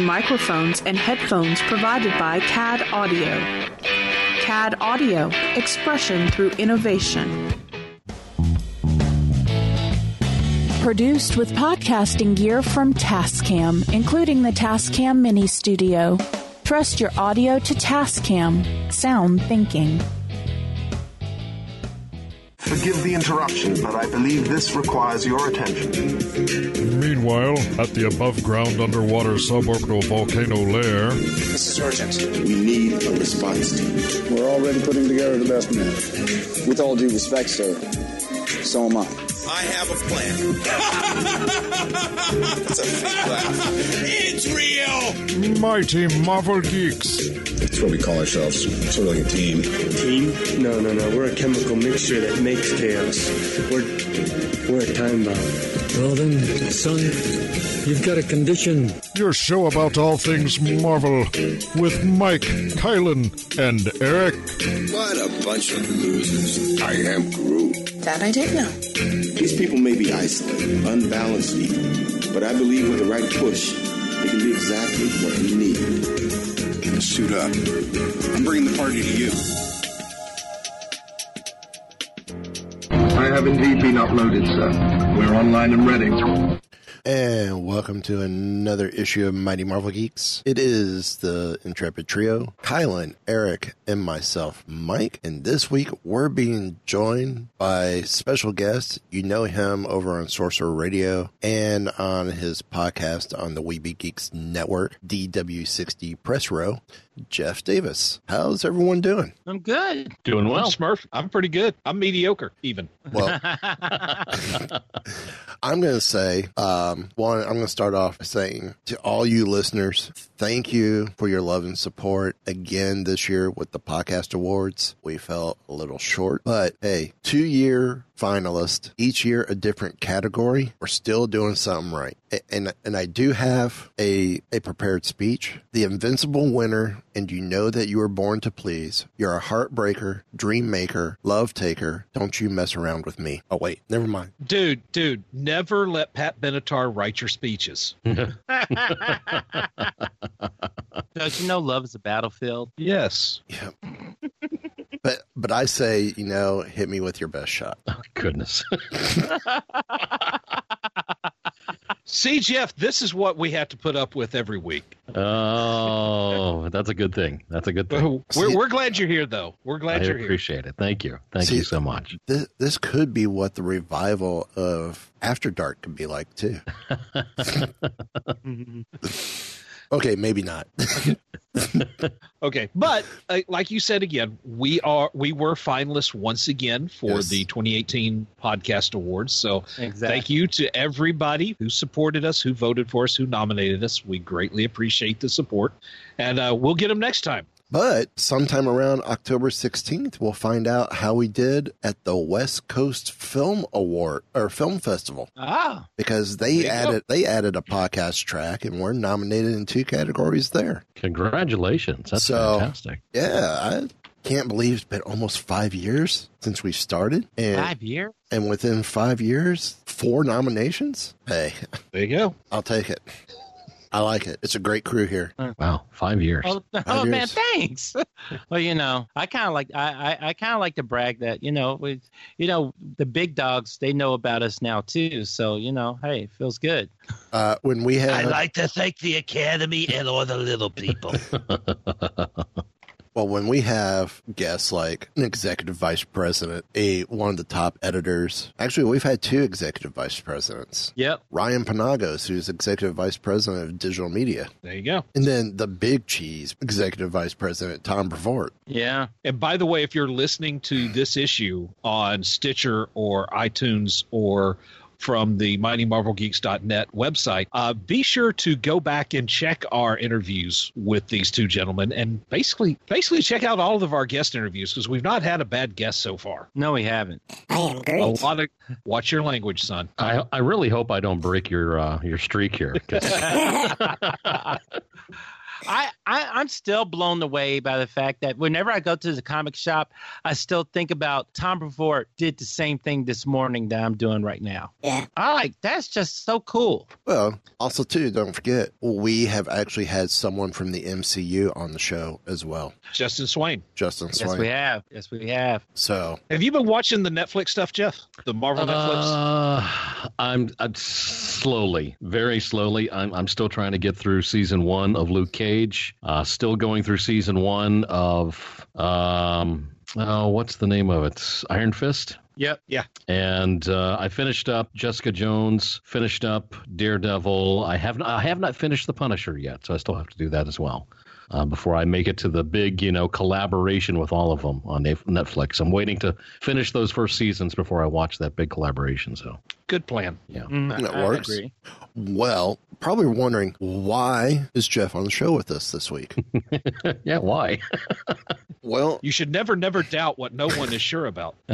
Microphones and headphones provided by CAD Audio. CAD Audio, expression through innovation. Produced with podcasting gear from Tascam, including the Tascam Mini Studio. Trust your audio to Tascam. Sound thinking. Forgive the interruption, but I believe this requires your attention. Meanwhile, at the above ground underwater suborbital volcano lair. Sergeant, we need a response team. We're already putting together the best men. With all due respect, sir, so am I. I have a plan. That's a fake laugh. It's real. Mighty Marvel Geeks. That's what we call ourselves, sort of like a team. Team? No, no, no. We're a chemical mixture that makes chaos. We're we're a time bomb. Well then, son, you've got a condition. Your show about all things Marvel with Mike, Kylan, and Eric. What a bunch of losers. I am Groot. That I did know. These people may be isolated, unbalanced even, but I believe with the right push, they can be exactly what we need. Suit up. I'm bringing the party to you. I have indeed been uploaded, sir. We're online and ready. And welcome to another issue of Mighty Marvel Geeks. It is the Intrepid Trio, Kylan, Eric, and myself, Mike. And this week we're being joined by special guest. You know him over on Sorcerer Radio and on his podcast on the Weeby Geeks Network, DW60 Press Row. Jeff Davis. How's everyone doing? I'm good. Doing well. I'm Smurf. I'm pretty good. I'm mediocre, even. Well, I'm going to say, um, one, I'm going to start off saying to all you listeners, thank you for your love and support again this year with the podcast awards. We fell a little short, but hey, two year finalist, each year a different category. We're still doing something right. And, and I do have a, a prepared speech. The invincible winner, and you know that you were born to please. You're a heartbreaker, dream maker, love taker. Don't you mess around with me. Oh, wait, never mind. Dude, dude, never let Pat Benatar write your speeches. Don't you know love is a battlefield? Yes. Yeah. but but I say, you know, hit me with your best shot. Oh, goodness. See, Jeff, this is what we have to put up with every week. Oh, that's a good thing. That's a good thing. We're, we're glad you're here, though. We're glad I you're here. appreciate it. Thank you. Thank See, you so much. This, this could be what the revival of After Dark could be like, too. Mm-hmm. Okay, maybe not. Okay, but uh, like you said again, we are we were finalists once again for Yes. the 2018 podcast awards. So Exactly. thank you to everybody who supported us, who voted for us, who nominated us. We greatly appreciate the support, and uh, we'll get them next time. But sometime around October 16th, we'll find out how we did at the West Coast Film Award or Film Festival Ah, because they There you added they added a podcast track and we're nominated in two categories there. Congratulations. That's So- fantastic. Yeah, I can't believe it's been almost five years since we started, and five years? and within five years, four nominations. Hey, There you go. I'll take it. I like it. It's a great crew here. Wow. Five years. Oh, oh man, thanks. well, you know, I kind of like I, I, I kind of like to brag that you know, we, you know, the big dogs they know about us now too. So you know, hey, it feels good. Uh, when we had I'd like to thank the Academy and all the little people. Well, when we have guests like an executive vice president, a one of the top editors, actually, we've had two executive vice presidents. Yep. Ryan Penagos, who's executive vice president of digital media, there you go. and then the big cheese executive vice president Tom Brevoort. Yeah. And by the way, if you're listening to this issue on Stitcher or iTunes or from the mightymarvelgeeks.net website, uh, be sure to go back and check our interviews with these two gentlemen and basically basically check out all of our guest interviews because we've not had a bad guest so far. No, we haven't. I am A lot of watch your language, son. I, I really hope I don't break your uh, your streak here. I, I I'm still blown away by the fact that whenever I go to the comic shop, I still think about Tom Brevoort did the same thing this morning that I'm doing right now. Yeah. I like that's just so cool. Well, also too, don't forget, we have actually had someone from the MCU on the show as well. Justin Swain. Justin Swain. Yes, we have. Yes, we have. So Have you been watching the Netflix stuff, Jeff? The Marvel Netflix? Uh, I'm, I'm slowly, very slowly. I'm, I'm still trying to get through season one of Luke Cage. Uh, still going through season one of um, oh, what's the name of it? Iron Fist. Yep. Yeah. And uh, I finished up Jessica Jones. Finished up Daredevil. I have not, I have not finished The Punisher yet, so I still have to do that as well. Uh, before I make it to the big, you know, collaboration with all of them on Netflix, I'm waiting to finish those first seasons before I watch that big collaboration. So, Good plan. yeah. Mm, That I works. agree. Well, probably wondering why is Jeff on the show with us this week? yeah, why? well, You should never, never doubt what no one is sure about.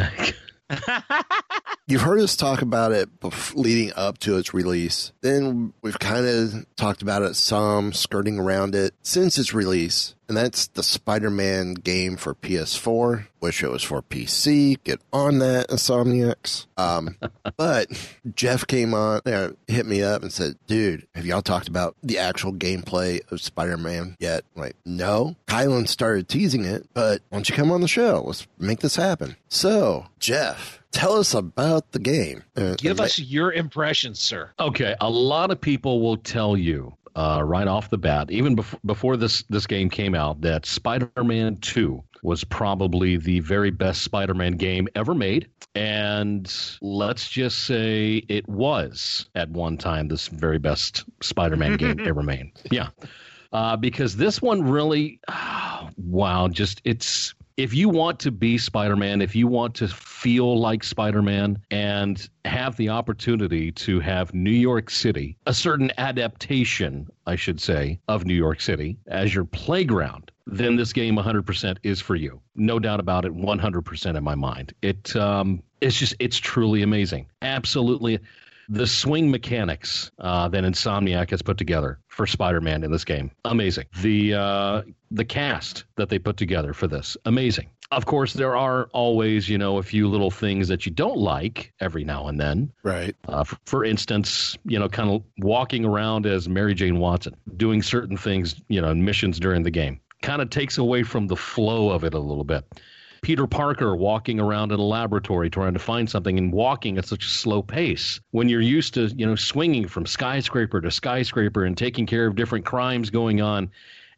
You've heard us talk about it bef- leading up to its release. Then we've kind of talked about it some, skirting around it since its release. And that's the Spider Man game for PS4. Wish it was for PC. Get on that, Insomniacs. Um, but Jeff came on, uh, hit me up and said, Dude, have y'all talked about the actual gameplay of Spider Man yet? I'm like, no. Kylan started teasing it, but why don't you come on the show? Let's make this happen. So, Jeff, tell us about the game. Uh, Give us your impressions, sir. Okay, a lot of people will tell you uh, right off the bat, even before before this this game came out, that Spider-Man Two was probably the very best Spider-Man game ever made, and let's just say it was at one time this very best Spider-Man game ever made. Yeah, uh, because this one really, wow, just it's if you want to be Spider-Man, if you want to feel like Spider-Man and have the opportunity to have New York City, a certain adaptation, I should say, of New York City as your playground, then this game 100% is for you. No doubt about it, 100% in my mind. It um, it's just it's truly amazing. Absolutely the swing mechanics uh, that Insomniac has put together for Spider-Man in this game, amazing. The uh, the cast that they put together for this, amazing. Of course, there are always you know a few little things that you don't like every now and then. Right. Uh, for, for instance, you know, kind of walking around as Mary Jane Watson, doing certain things, you know, missions during the game, kind of takes away from the flow of it a little bit. Peter Parker walking around in a laboratory trying to find something and walking at such a slow pace. When you're used to, you know, swinging from skyscraper to skyscraper and taking care of different crimes going on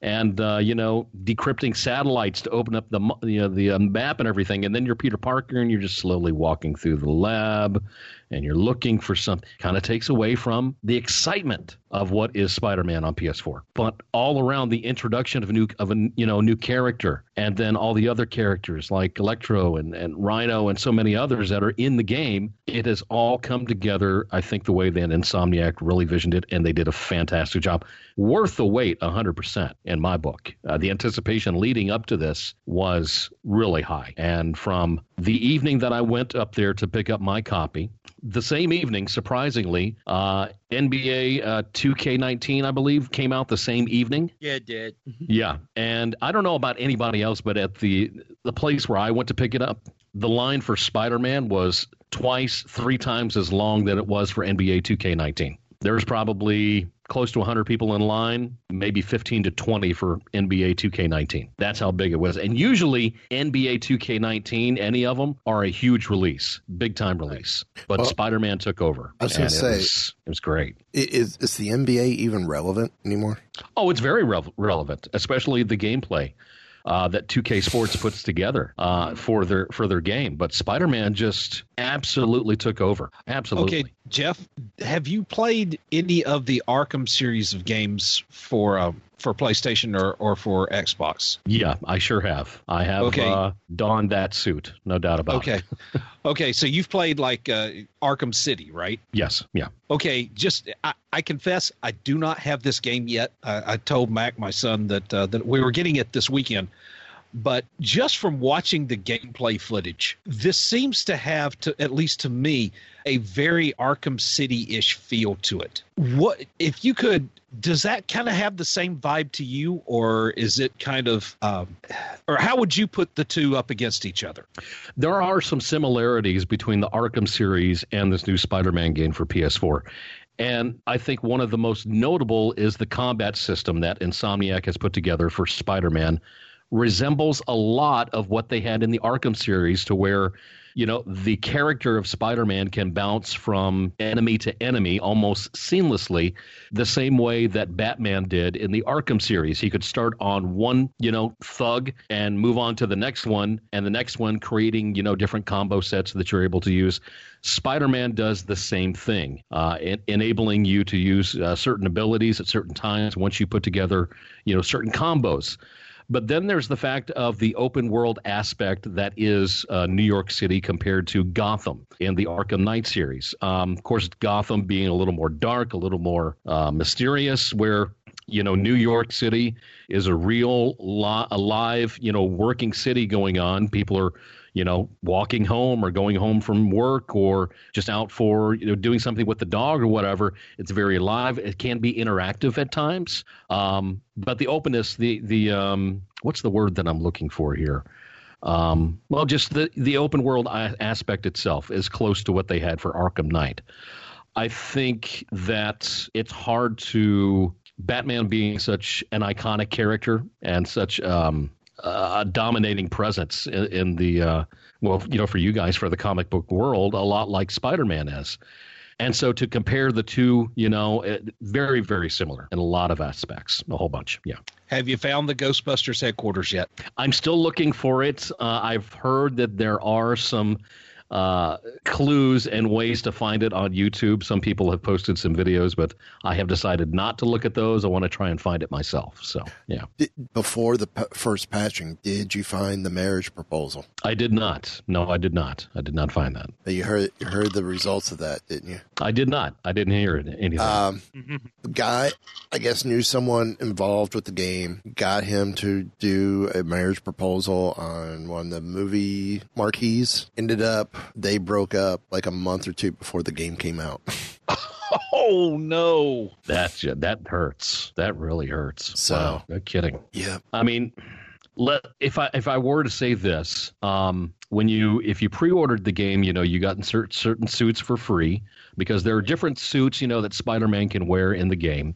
and uh, you know decrypting satellites to open up the you know the uh, map and everything and then you're Peter Parker and you're just slowly walking through the lab and you're looking for something kind of takes away from the excitement of what is Spider-Man on PS4 but all around the introduction of a new of a you know new character and then all the other characters like Electro and, and Rhino and so many others that are in the game it has all come together I think the way that Insomniac really visioned it and they did a fantastic job. Worth the wait 100% in my book. Uh, the anticipation leading up to this was really high. And from the evening that I went up there to pick up my copy the same evening, surprisingly, uh, NBA uh, 2K19, I believe, came out the same evening. Yeah, it did. Yeah, and I don't know about anybody else, but at the the place where I went to pick it up, the line for Spider-Man was twice, three times as long than it was for NBA 2K19. There's probably close to 100 people in line, maybe 15 to 20 for NBA 2K19. That's how big it was. And usually NBA 2K19, any of them are a huge release, big time release. But Well, Spider-Man took over. I was gonna say- it was, it was great. Is, is the NBA even relevant anymore? Oh, it's very rev- relevant, especially the gameplay uh, that 2K Sports puts together uh, for their for their game. But Spider-Man just absolutely took over. Absolutely. Okay, Jeff, have you played any of the Arkham series of games for uh, for PlayStation or, or for Xbox? Yeah, I sure have. I have Okay. uh, donned that suit, no doubt about Okay. it. okay, okay, so you've played like uh, Arkham City, right? Yes, yeah. Okay, just I, I confess I do not have this game yet. I, I told Mac, my son, that uh, that we were getting it this weekend, but just from watching the gameplay footage, this seems to have to at least to me a very Arkham City-ish feel to it. What if you could does that kind of have the same vibe to you or is it kind of um, or how would you put the two up against each other there are some similarities between the arkham series and this new spider-man game for ps4 and I think one of the most notable is the combat system that Insomniac has put together for Spider Man resembles a lot of what they had in the Arkham series, to where you know, the character of Spider Man can bounce from enemy to enemy almost seamlessly, the same way that Batman did in the Arkham series. He could start on one, you know, thug and move on to the next one, and the next one creating, you know, different combo sets that you're able to use. Spider Man does the same thing, uh, en- enabling you to use uh, certain abilities at certain times once you put together, you know, certain combos. But then there's the fact of the open world aspect that is uh, New York City compared to Gotham in the Arkham Knight series. Um, of course, Gotham being a little more dark, a little more uh, mysterious, where you know New York City is a real li- alive, you know, working city going on. People are you know, walking home or going home from work or just out for, you know, doing something with the dog or whatever. It's very alive. It can be interactive at times. Um, but the openness, the, the, um, what's the word that I'm looking for here? Um, well, just the, the open world aspect itself is close to what they had for Arkham Knight. I think that it's hard to Batman being such an iconic character and such um, a dominating presence in, in the uh, well, you know, for you guys for the comic book world, a lot like Spider-Man is. And so to compare the two, you know, it, very, very similar in a lot of aspects, a whole bunch. Yeah. Have you found the Ghostbusters headquarters yet? I'm still looking for it. Uh, I've heard that there are some uh, clues and ways to find it on YouTube. Some people have posted some videos, but I have decided not to look at those. I want to try and find it myself. So, yeah. Before the p- first patching, did you find the marriage proposal? I did not. No, I did not. I did not find that. But you heard you heard the results of that, didn't you? I did not. I didn't hear it, anything. Um, the guy, I guess, knew someone involved with the game, got him to do a marriage proposal on one of the movie marquees. Ended up they broke up like a month or two before the game came out. oh no, that that hurts. That really hurts. So, wow, no kidding. Yeah, I mean, let if I if I were to say this, um, when you if you pre-ordered the game, you know you got certain certain suits for free because there are different suits you know that Spider-Man can wear in the game.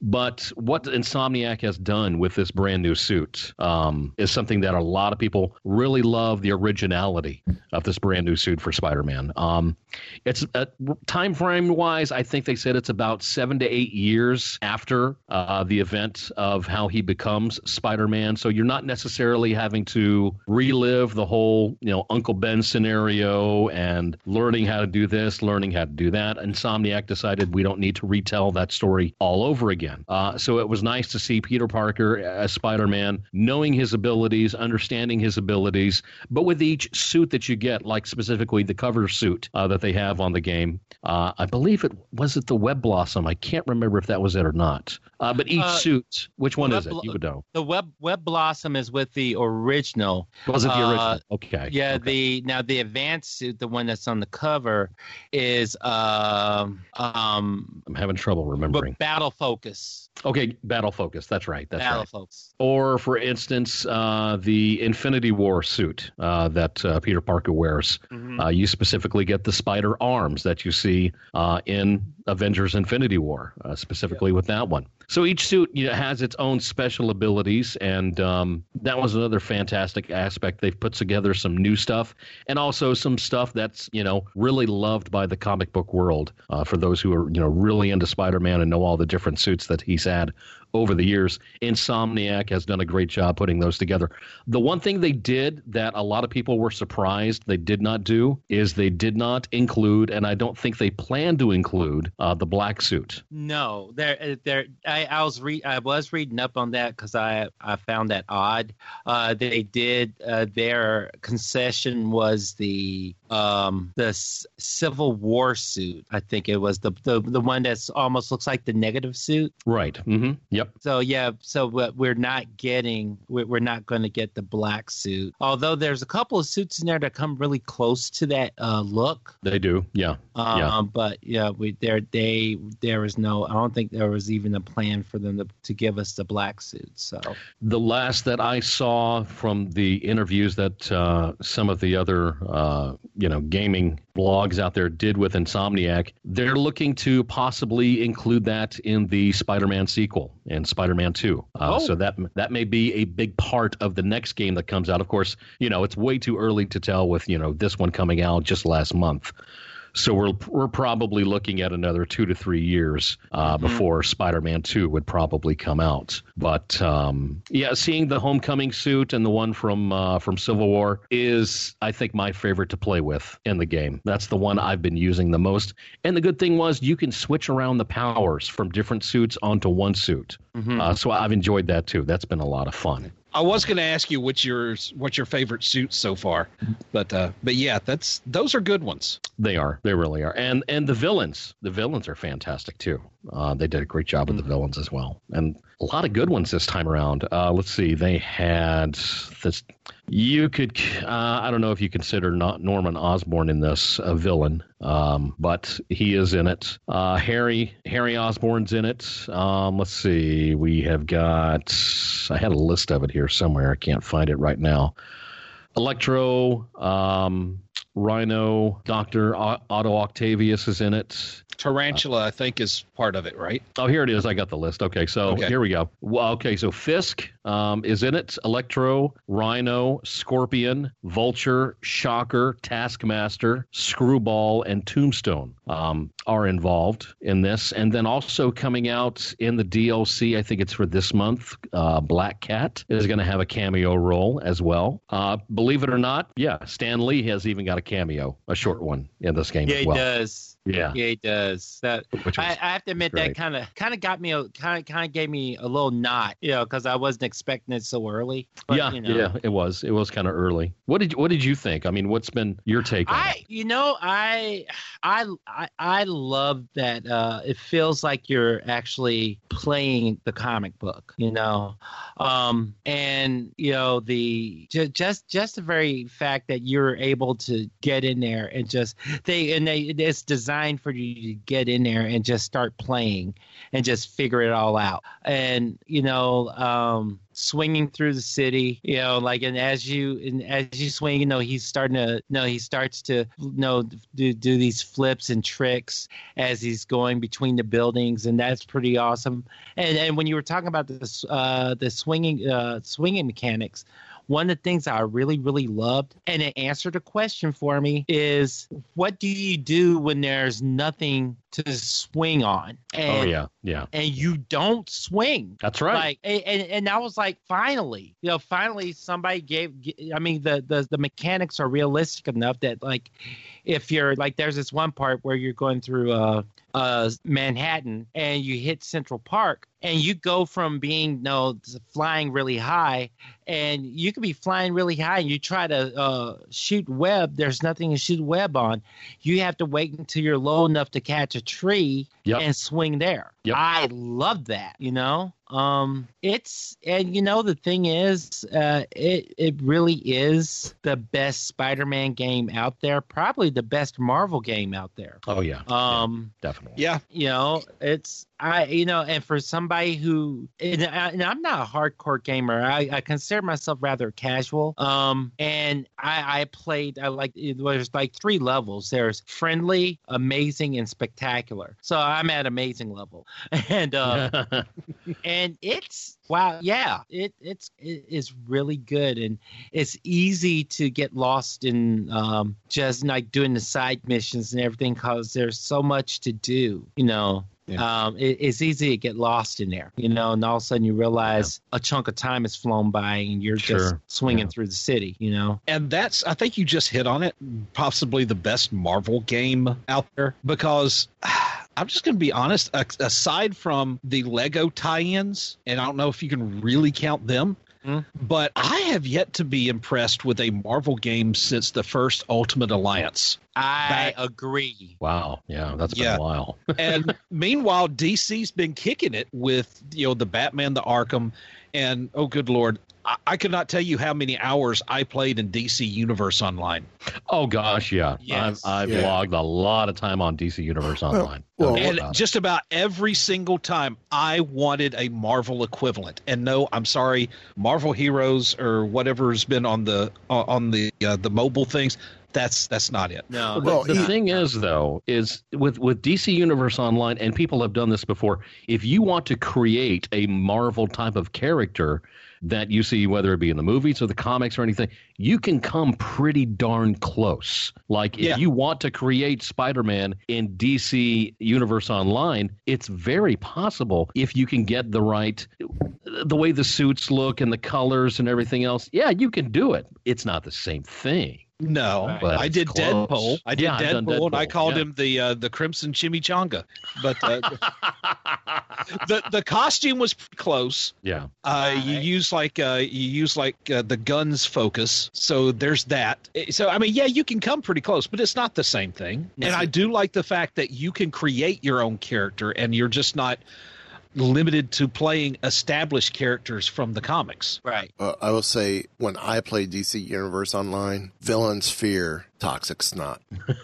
But what Insomniac has done with this brand new suit um, is something that a lot of people really love the originality of this brand new suit for Spider-Man. Um, it's uh, time frame wise, I think they said it's about seven to eight years after uh, the event of how he becomes Spider-Man. So you're not necessarily having to relive the whole, you know, Uncle Ben scenario and learning how to do this, learning how to do that. Insomniac decided we don't need to retell that story all over again again. Uh, so it was nice to see Peter Parker as Spider Man, knowing his abilities, understanding his abilities, but with each suit that you get, like specifically the cover suit uh, that they have on the game. Uh, I believe it was it the Web Blossom. I can't remember if that was it or not. Uh, but each uh, suit, which one is it? You would know. The Web Web Blossom is with the original. Was it the uh, original? okay. Yeah. Okay. The now the advanced suit, the one that's on the cover, is um um. I'm having trouble remembering. Battle Focus. Okay, Battle Focus. That's right. That's Battle right. Focus. Or, for instance, uh, the Infinity War suit uh, that uh, Peter Parker wears. Mm-hmm. Uh, you specifically get the spider arms that you see uh, in Avengers: Infinity War, uh, specifically with that one. So each suit you know, has its own special abilities, and um, that was another fantastic aspect. They've put together some new stuff, and also some stuff that's you know really loved by the comic book world. Uh, for those who are you know really into Spider-Man and know all the different suits that he's had over the years. Insomniac has done a great job putting those together. The one thing they did that a lot of people were surprised they did not do is they did not include, and I don't think they plan to include, uh, the black suit. No, there, there. I, I was re- I was reading up on that because I I found that odd. Uh, they did uh, their concession was the um the S- Civil War suit. I think it was the the the one that's almost looks like the negative suit. Right. Mm-hmm. Yep. So yeah, so we're not getting, we're we're not going to get the black suit. Although there's a couple of suits in there that come really close to that uh, look. They do. Yeah. Um, yeah. But yeah, we there they there was no. I don't think there was even a plan for them to, to give us the black suit. So The last that I saw from the interviews that uh, some of the other, uh, you know, gaming blogs out there did with Insomniac, they're looking to possibly include that in the Spider-Man sequel and Spider-Man 2. Uh, Oh. So that that may be a big part of the next game that comes out. Of course, you know, it's way too early to tell with you know this one coming out just last month. So we're we're probably looking at another two to three years uh, before Spider-Man Two would probably come out. But um, yeah, seeing the Homecoming suit and the one from uh, from Civil War is, I think, my favorite to play with in the game. That's the one I've been using the most. And the good thing was you can switch around the powers from different suits onto one suit. Uh, so I've enjoyed that too. That's been a lot of fun. I was going to ask you what's your what's your favorite suit so far, but uh, but yeah, that's those are good ones. They are. They really are. And and the villains, the villains are fantastic too. Uh, they did a great job with the villains as well, and a lot of good ones this time around. Uh, let's see. They had this. You could. Uh, I don't know if you consider not Norman Osborn in this a villain, um, but he is in it. Uh, Harry Harry Osborn's in it. Um, let's see. We have got. I had a list of it here somewhere. I can't find it right now. Electro, um, Rhino, Doctor Otto Octavius is in it. Tarantula, I think, is part of it, right? Oh, here it is. I got the list. Okay, so Okay. here we go. Well, okay, so Fisk um, is in it. Electro, Rhino, Scorpion, Vulture, Shocker, Taskmaster, Screwball, and Tombstone um, are involved in this. And then also coming out in the DLC, I think it's for this month, uh, Black Cat is going to have a cameo role as well. Uh, believe it or not, yeah, Stan Lee has even got a cameo, a short one in this game yeah, as he does. Yeah. yeah, he does. That was- I, I have to admit that kind of kind of got me a kind of kind of gave me a little knot, you know, because I wasn't expecting it so early. But, yeah, you know, yeah, it was. It was kind of early. What did What did you think? I mean, what's been your take on it? I, you know, I, I, I, I love that. Uh, it feels like you're actually playing the comic book, you know, um, and you know the ju- just just the very fact that you're able to get in there and just they and they it's designed for you to get in there and just start playing and just figure it all out, and you know, um, swinging through the city, you know, like and as you and as you swing, you know, he's starting to no, he starts to you know do do these flips and tricks as he's going between the buildings, and that's pretty awesome. And and when you were talking about this uh the swinging uh swinging mechanics. One of the things I really, really loved, and it answered a question for me, is what do you do when there's nothing to swing on? And oh yeah, yeah. and you don't swing. That's right. Like, and, and, and I was like, finally, you know, finally somebody gave. I mean, the the the mechanics are realistic enough that like, if you're like, there's this one part where you're going through uh uh Manhattan and you hit Central Park and you go from being you know flying really high and you could be flying really high and you try to uh, shoot web there's nothing to shoot web on you have to wait until you're low enough to catch a tree Yep. and swing there Yep. i love that you know um it's and you know the thing is uh it it really is the best spider-man game out there probably the best marvel game out there. Oh yeah, um definitely. Yeah, you know it's i you know and for somebody who and, I, and i'm not a hardcore gamer. I, I consider myself rather casual. Um and i i played i like it was like three levels. There's friendly amazing and spectacular. So i'm at amazing level. And uh and it's wow yeah it it's it is really good and it's easy to get lost in um just like doing the side missions and everything because there's so much to do you know um, it, it's easy to get lost in there, you know, and all of a sudden you realize a chunk of time has flown by and you're Sure. just swinging Yeah. through the city, you know. and that's I think you just hit on it. Possibly the best Marvel game out there because I'm just going to be honest. Aside from the Lego tie-ins, and I don't know if you can really count them. Mhm. but I have yet to be impressed with a Marvel game since the first Ultimate Alliance. I agree. Wow. Yeah, that's been Yeah. a while. and meanwhile, DC's been kicking it with you know the Batman, the Arkham, and oh good lord, I, I could not tell you how many hours I played in DC Universe Online. Oh gosh, yeah. Yes. I've, I've Yeah. logged a lot of time on DC Universe Online. No doubt and just about every single time I wanted a Marvel equivalent. And no, I'm sorry, Marvel Heroes or whatever's been on the uh, on the uh, the mobile things. That's that's not it. No, the, the thing is, though, is with with DC Universe Online, and people have done this before. If you want to create a Marvel type of character that you see, whether it be in the movies or the comics or anything, you can come pretty darn close. Like if Yeah. you want to create Spider-Man in DC Universe Online, it's very possible if you can get the right the way the suits look and the colors and everything else. Yeah, you can do it. It's not the same thing. No, But I did close. Deadpool. I did Yeah, I've Deadpool, and I called yeah. him the uh, the Crimson Chimichanga. But uh, the the costume was close. Yeah. Uh, you use like uh, you use like uh, the guns focus, so there's that. Eh, So I mean, yeah, you can come pretty close, but it's not the same thing. And I do like the fact that you can create your own character, and you're just not limited to playing established characters from the comics. Right. Uh, I will say, when I play DC Universe Online, villains fear toxic snot.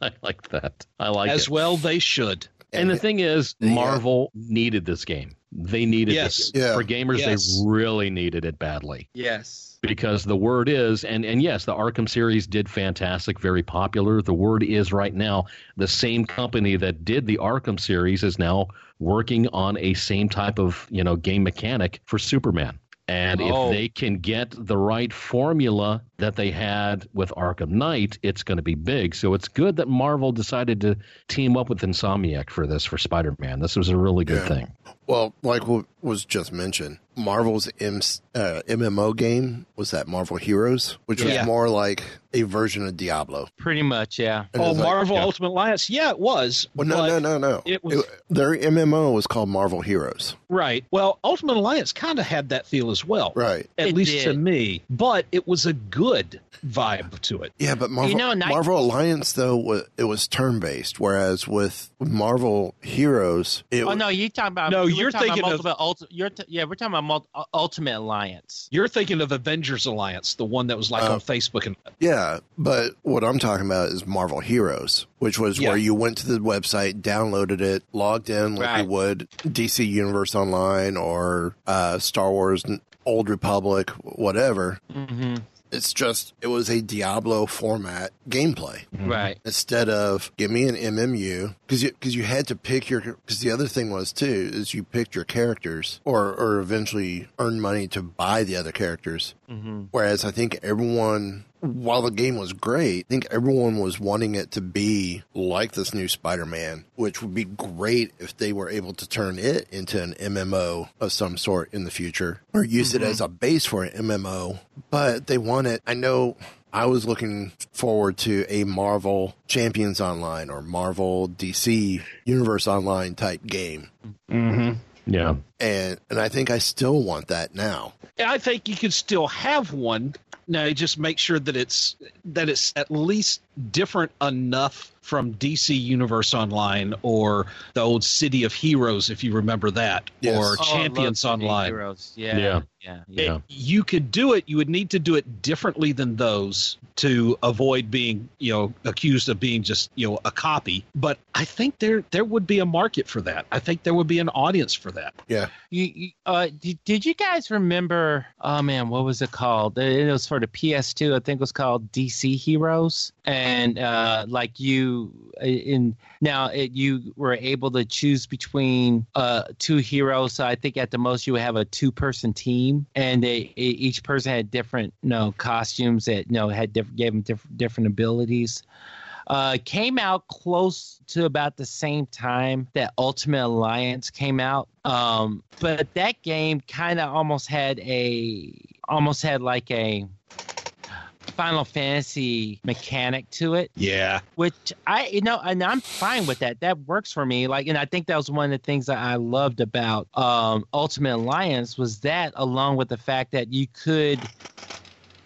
I like that. I like As it. well, they should. And the thing is, Marvel needed this game. They needed Yes. this Yeah. for gamers. Yes. They really needed it badly Yes. Because the word is, and and yes, the Arkham series did fantastic, very popular. The word is right now the same company that did the Arkham series is now working on a same type of you know game mechanic for Superman. And Oh. if they can get the right formula that they had with Arkham Knight, it's going to be big. So it's good that Marvel decided to team up with Insomniac for this for Spider Man. This was a really good Yeah. thing. Well, like what was just mentioned, Marvel's M- uh, MMO game was that Marvel Heroes, which was more like a version of Diablo. Pretty much, yeah. And Oh, it's like- Marvel yeah. Ultimate Alliance. Yeah, it was. Well, no, but- no, no, no. it was- their MMO was called Marvel Heroes. Right. Well, Ultimate Alliance kind of had that feel as well. Right. At It least to me. But it was a good vibe to it. Yeah, but Marvel, know, Night- Marvel Alliance though it was turn based, whereas with Marvel Heroes, it Oh was, no, you talking about? No, we're you're talking thinking about of- multiple. Ulti- you're t- yeah, we're talking about mul- uh, Ultimate Alliance. You're thinking of Avengers Alliance, the one that was like Uh, on Facebook and yeah. But what I'm talking about is Marvel Heroes, which was Yeah. where you went to the website, downloaded it, logged in like you would DC Universe Online or uh, Star Wars Old Republic, whatever. Mm-hmm. It's just it was a Diablo format gameplay. Right. instead of give me an MMU because you because you had to pick your because the other thing was too is you picked your characters or or eventually earn money to buy the other characters. Mm-hmm. Whereas I think everyone. While the game was great, I think everyone was wanting it to be like this new Spider-Man, which would be great if they were able to turn it into an MMO of some sort in the future or use it mm-hmm. as a base for an MMO. But they want it. I know I was looking forward to a Marvel Champions Online or Marvel DC Universe Online type game. Mm-hmm. Yeah. And and I think I still want that now. And I think you could still have one. You just make sure that it's that it's at least different enough from DC Universe Online or the old City of Heroes, if you remember that, Yes. or Oh, Champions Online. Heroes. Yeah. Yeah. Yeah. Yeah. You could do it. You would need to do it differently than those to avoid being, you know, accused of being just, you know, a copy. But I think there there would be a market for that. I think there would be an audience for that. Yeah. You, you, uh, did, did you guys remember? Oh man, what was it called? It was for the PS2. I think it was called DC Heroes, and uh, like you in now it, you were able to choose between uh, two heroes. So I think at the most you would have a two-person team, and they each person had different, you know, costumes that you know had different gave them different different abilities uh, came out close to about the same time that Ultimate Alliance came out. Um, but that game kind of almost had a almost had like a Final Fantasy mechanic to it. Yeah. Which I, you know, and I'm fine with that. That works for me. Like, and I think that was one of the things that I loved about um, Ultimate Alliance was that, along with the fact that you could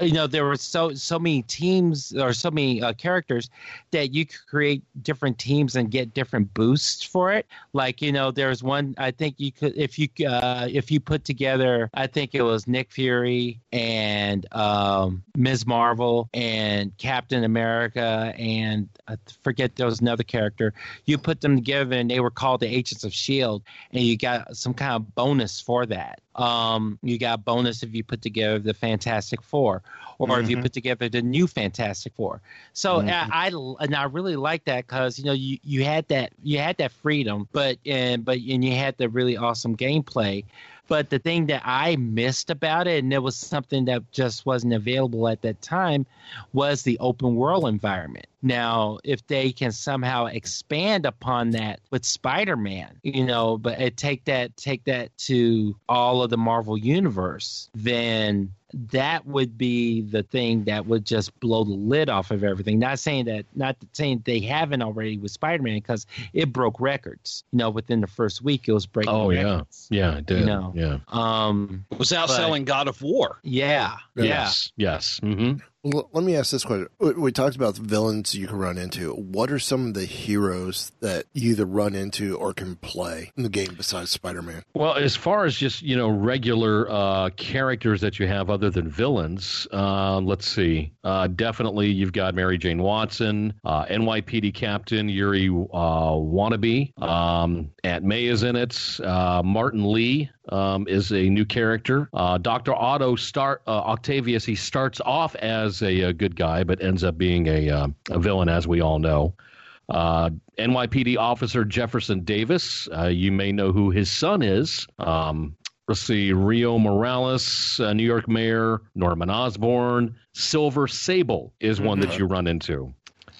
you know there were so so many teams or so many uh, characters that you could create different teams and get different boosts for it. Like you know there's one i think you could if you uh, if you put together i think it was nick fury and um, ms. Marvel and captain america and i forget there was another character. You put them together and they were called the agents of shield and you got some kind of bonus for that um, you got bonus if you put together the Fantastic Four, or mm-hmm. if you put together the new Fantastic Four. So mm-hmm. I, I, and I really like that because you know you, you had that you had that freedom, but and but and you had the really awesome gameplay. But the thing that I missed about it, and it was something that just wasn't available at that time, was the open world environment. Now, if they can somehow expand upon that with Spider-Man, you know, but eh, take that take that to all of the Marvel universe, then that would be the thing that would just blow the lid off of everything. Not saying that, not saying they haven't already with Spider Man because it broke records. You know, within the first week, it was breaking. Oh records, yeah, yeah, it did. You know, yeah. Um, it was outselling God of War. Yeah, yes, yeah. yes. Mm-hmm. Let me ask this question. We talked about villains you can run into. What are some of the heroes that you either run into or can play in the game besides Spider Man? Well, as far as just, you know, regular uh, characters that you have other than villains, uh, let's see. Uh, definitely you've got Mary Jane Watson, uh, NYPD Captain Yuri uh, Watanabe. Um, Aunt May is in it. Uh, Martin Li um, is a new character. Dr. Otto start Octavius, he starts off as a, a, good guy, but ends up being a, uh, a villain, as we all know. Uh, NYPD officer Jefferson Davis, uh, you may know who his son is. Um, let's see, Rio Morales, uh, New York Mayor Norman Osborn, Silver Sable is one mm-hmm. that you run into.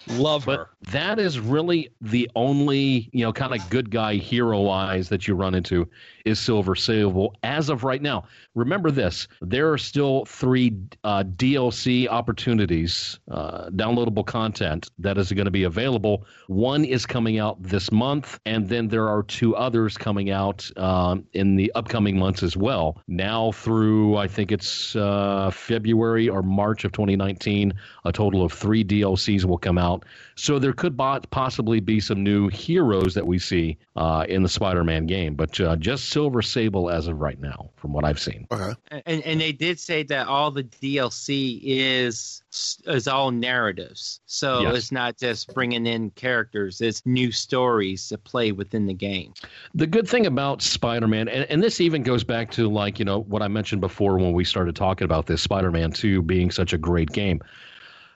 Love but her. That is really the only, you know, kind of good guy hero eyes that you run into is Silver Sable as of right now. Remember this: there are still three uh, DLC opportunities, uh, downloadable content that is going to be available. One is coming out this month, and then there are two others coming out um, in the upcoming months as well. Now through I think it's uh, February or March of 2019, a total of three DLCs will come out out. So there could possibly be some new heroes that we see uh, in the Spider-Man game, but uh, just Silver Sable as of right now, from what I've seen. Okay. And and they did say that all the DLC is is all narratives, so yes. it's not just bringing in characters; it's new stories to play within the game. The good thing about Spider-Man, and, and this even goes back to like you know what I mentioned before when we started talking about this Spider-Man Two being such a great game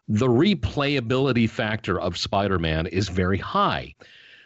the replayability factor of Spider Man is very high.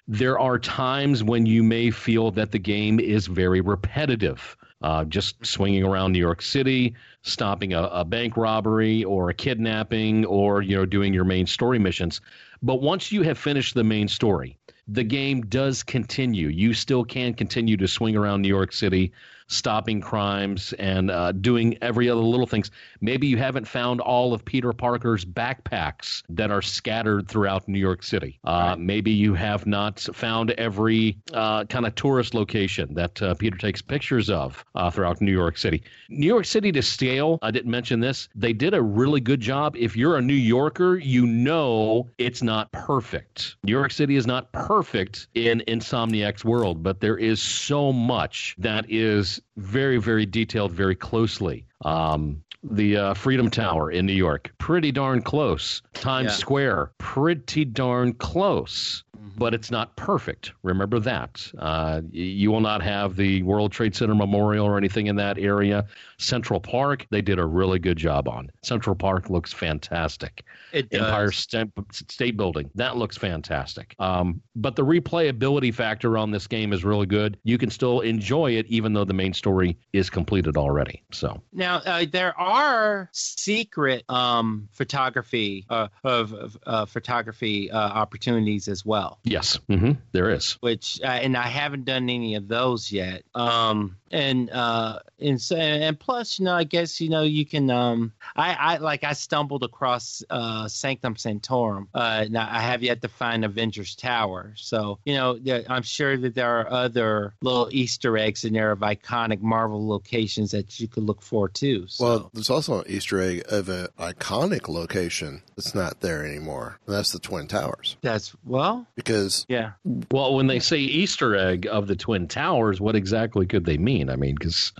There are times when you may feel that the game is very repetitive. Uh, just swinging around New York City, stopping a, a, bank robbery or a kidnapping, or you know doing your main story missions. But once you have finished the main story, the game does continue. You still can continue to swing around New York City, stopping crimes and uh, doing every other little things. Maybe you haven't found all of Peter Parker's backpacks that are scattered throughout New York City. Uh. Maybe you have not found every uh, kind of tourist location that uh, Peter takes pictures of uh, throughout New York City. New York City to scale, I didn't mention this, they did a really good job. If you're a New Yorker, you know it's not perfect. New York City is not perfect in Insomniac's world, but there is so much that is very, very detailed, very closely. Um, the uh, Freedom Tower in New York, pretty darn close. Times yeah. Square, pretty darn close. But it's not perfect. Remember that. Uh, you will not have the World Trade Center Memorial or anything in that area. Central Park, they did a really good job on. Central Park looks fantastic. It does. Empire State, State Building, that looks fantastic. Um, but the replayability factor on this game is really good. You can still enjoy it even though the main story is completed already. So now uh, there are secret um, photography uh, of, of uh, photography uh, opportunities as well. Well. Yes, mm-hmm. there is. Which uh, and I haven't done any of those yet. Um, and uh, and so, and plus, you know, I guess you know you can. Um, I I like I stumbled across uh, Sanctum Sanctorum. Uh, now I have yet to find Avengers Tower. So you know, I'm sure that there are other little Easter eggs in there of iconic Marvel locations that you could look for too. So. Well, there's also an Easter egg of an iconic location that's not there anymore. And that's the Twin Towers. That's well because yeah. Well, when they say Easter egg of the Twin Towers, what exactly could they mean? I mean, because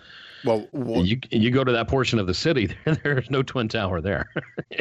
well, well, you you go to that portion of the city, there's no twin tower there.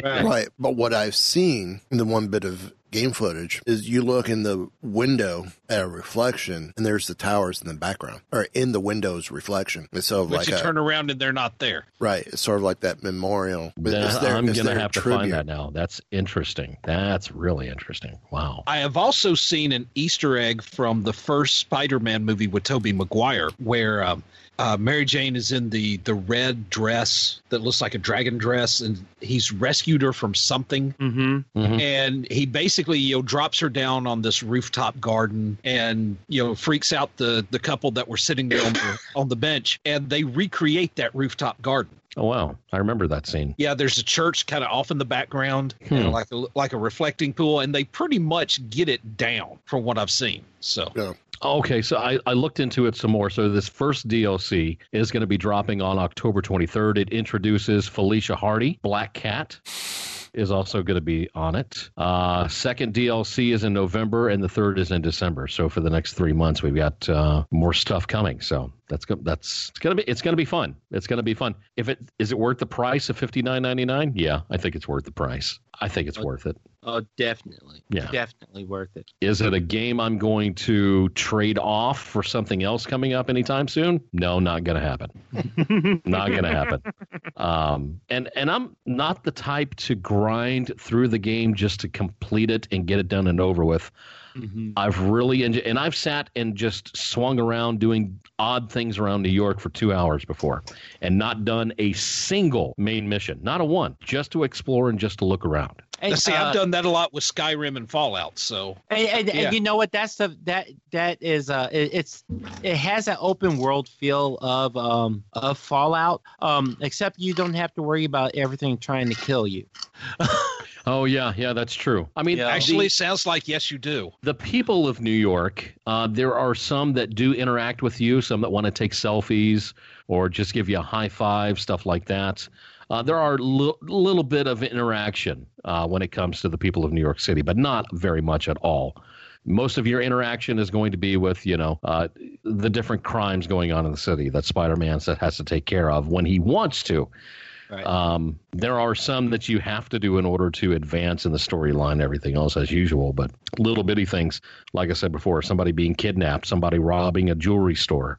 right. right. But what I've seen in the one bit of game footage is you look in the window at a reflection and there's the towers in the background or in the window's reflection. It's sort of but like you a, turn around and they're not there. Right. It's sort of like that memorial. There, I'm going to have to find that now. That's interesting. That's really interesting. Wow. I have also seen an Easter egg from the first Spider-Man movie with Tobey Maguire where um, uh, Mary Jane is in the the red dress that looks like a dragon dress, and he's rescued her from something. Mm-hmm. Mm-hmm. And he basically you know drops her down on this rooftop garden, and you know freaks out the the couple that were sitting there on the, on the bench, and they recreate that rooftop garden. Oh wow, I remember that scene. Yeah, there's a church kind of off in the background, Hmm. you know, like a like a reflecting pool, and they pretty much get it down from what I've seen. So yeah. Okay, so I, I looked into it some more. So this first DLC is going to be dropping on October 23rd. It introduces Felicia Hardy, Black Cat is also going to be on it. Uh, second DLC is in November, and the third is in December. So for the next three months, we've got uh, more stuff coming. So that's go- that's it's gonna be it's gonna be fun. It's gonna be fun. If it is it worth the price of fifty nine ninety nine? Yeah, I think it's worth the price. I think it's worth it. Oh, definitely. Yeah. Definitely worth it. Is it a game I'm going to trade off for something else coming up anytime soon? No, not going to happen. not going to happen. Um, and and I'm not the type to grind through the game just to complete it and get it done and over with. Mm-hmm. I've really enjoyed, and I've sat and just swung around doing odd things around New York for two hours before, and not done a single main mission, not a one, just to explore and just to look around. And, see, uh, I've done that a lot with Skyrim and Fallout. So And, and, Yeah. and you know what? That's the that that is uh it, it's it has that open world feel of um of Fallout. Um, except you don't have to worry about everything trying to kill you. Oh yeah, yeah, that's true. I mean, actually, the- sounds like yes, you do. the people of New York, uh, there are some that do interact with you, some that want to take selfies or just give you a high five, stuff like that. Uh, there are a li- little bit of interaction uh, when it comes to the people of New York City, but not very much at all. Most of your interaction is going to be with, you know, uh, the different crimes going on in the city that Spider-Man has to take care of when he wants to. Right. Um, there are some that you have to do in order to advance in the storyline, everything else as usual, but little bitty things, like I said before, somebody being kidnapped, somebody robbing a jewelry store,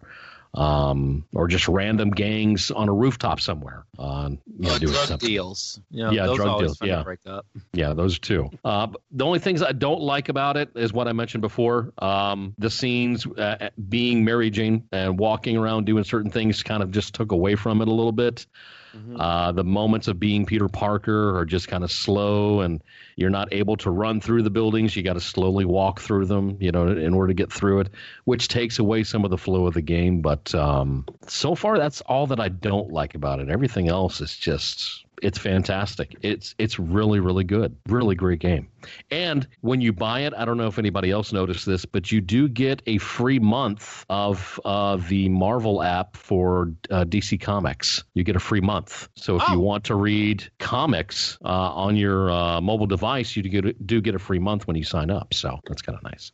um, or just random gangs on a rooftop somewhere. Uh, you Uh, doing drug something. deals. You know, Yeah, those drug are deals, yeah. to break up. Yeah, those two. Uh, the only things I don't like about it is what I mentioned before. Um, the scenes uh, being Mary Jane and walking around doing certain things kind of just took away from it a little bit. Uh, the moments of being Peter Parker are just kind of slow, and you're not able to run through the buildings. You got to slowly walk through them, you know, in order to get through it, which takes away some of the flow of the game. But um, so far, that's all that I don't like about it. Everything else is just it's fantastic. It's it's really really good. Really great game. And when you buy it, I don't know if anybody else noticed this, but you do get a free month of uh, the Marvel app for uh, DC Comics. You get a free month. So if you want to read comics uh, on your uh, mobile device, you do get, do get a free month when you sign up. So that's kind of nice.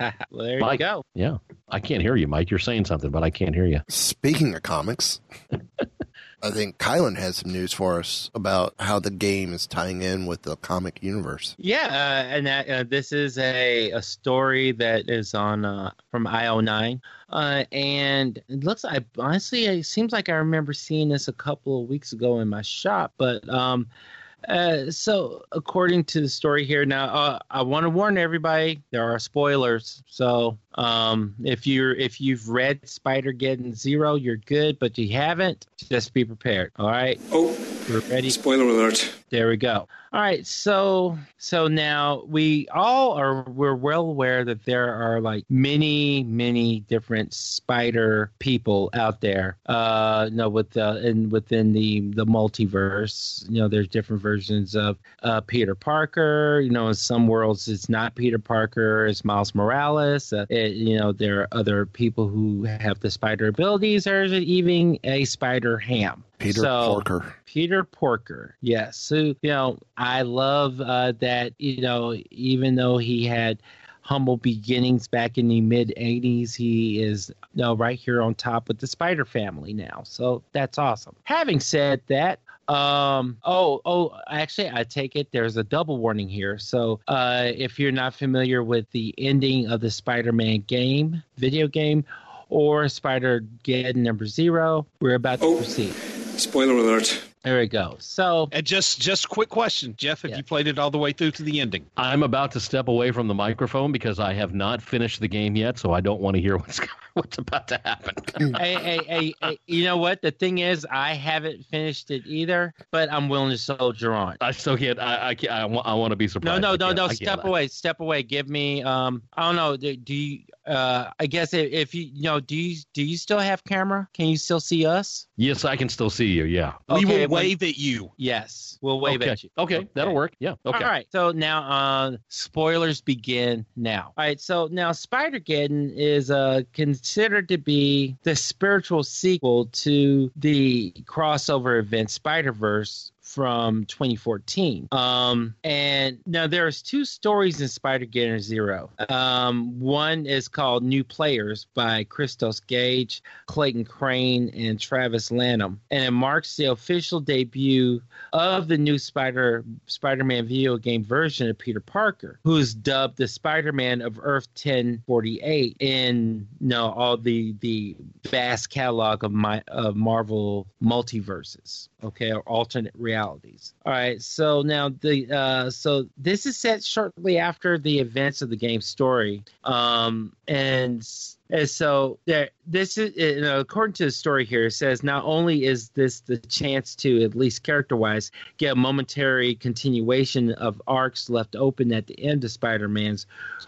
well, there Mike, you go. Yeah, I can't hear you, Mike. You're saying something, but I can't hear you. Speaking of comics, I think Kylan has some news for us about how the game is tying in with the comic universe. Yeah, uh, and that, uh, this is a, a story that is on uh, from IO9, uh, and it looks like honestly, it seems like I remember seeing this a couple of weeks ago in my shop. But um, uh, so according to the story here, now uh, I want to warn everybody there are spoilers. So um, if you're if you've read Spider Geddon Zero, you're good, but you haven't, just be prepared. All right. Oh, We're ready. Spoiler alert. There we go. All right, so so now we all are we're well aware that there are like many many different spider people out there. Uh, you know, with the and within the the multiverse, you know, there's different versions of uh, Peter Parker. You know, in some worlds it's not Peter Parker, it's Miles Morales. Uh, it, you know, there are other people who have the spider abilities. There's even a Spider Ham. Peter So- Porker. Peter Porker, yes. So you know, I love uh, that. You know, even though he had humble beginnings back in the mid '80s, he is you know, right here on top with the Spider Family now. So that's awesome. Having said that. Um. Oh. Oh. Actually, I take it. There's a double warning here. So, uh, if you're not familiar with the ending of the Spider-Man game, video game, or Spider-Geddon number zero, we're about to proceed. Spoiler alert. There we go. So, and just just quick question, Jeff, have you played it all the way through to the ending? I'm about to step away from the microphone because I have not finished the game yet, so I don't want to hear what's what's about to happen. hey, hey, hey, hey, you know what? The thing is, I haven't finished it either, but I'm willing to soldier on. I still can't. I I, can't, I, want, I want to be surprised. no, I no, can't- no. Step lie. away. Step away. Give me. Um, I don't know. Do, do you? Uh, I guess if, if you, you know, do you do you still have camera? Can you still see us? Yes, I can still see you. Yeah. We Okay, when- wave at you. Yes, we'll wave okay. at you. Okay, that'll work. Yeah. Okay. All right. So now, uh, spoilers begin now. All right. So now, Spider-Geddon is uh, considered to be the spiritual sequel to the crossover event Spider-Verse from 2014. Um, and now there's two stories in Spider-Geddon Zero. Um, one is called New Players by Christos Gage, Clayton Crain, and Travis Lanham, and it marks the official debut of the new Spider Spider-Man video game version of Peter Parker, who is dubbed the Spider-Man of Earth 1048 in you know, all the the vast catalog of my of Marvel multiverses, okay, or alternate realities. All right, so now the uh, so this is set shortly after the events of the game story, um, and and so there, this is you know, according to the story here, it says not only is this the chance to, at least character-wise, get a momentary continuation of arcs left open at the end of Spider-Man's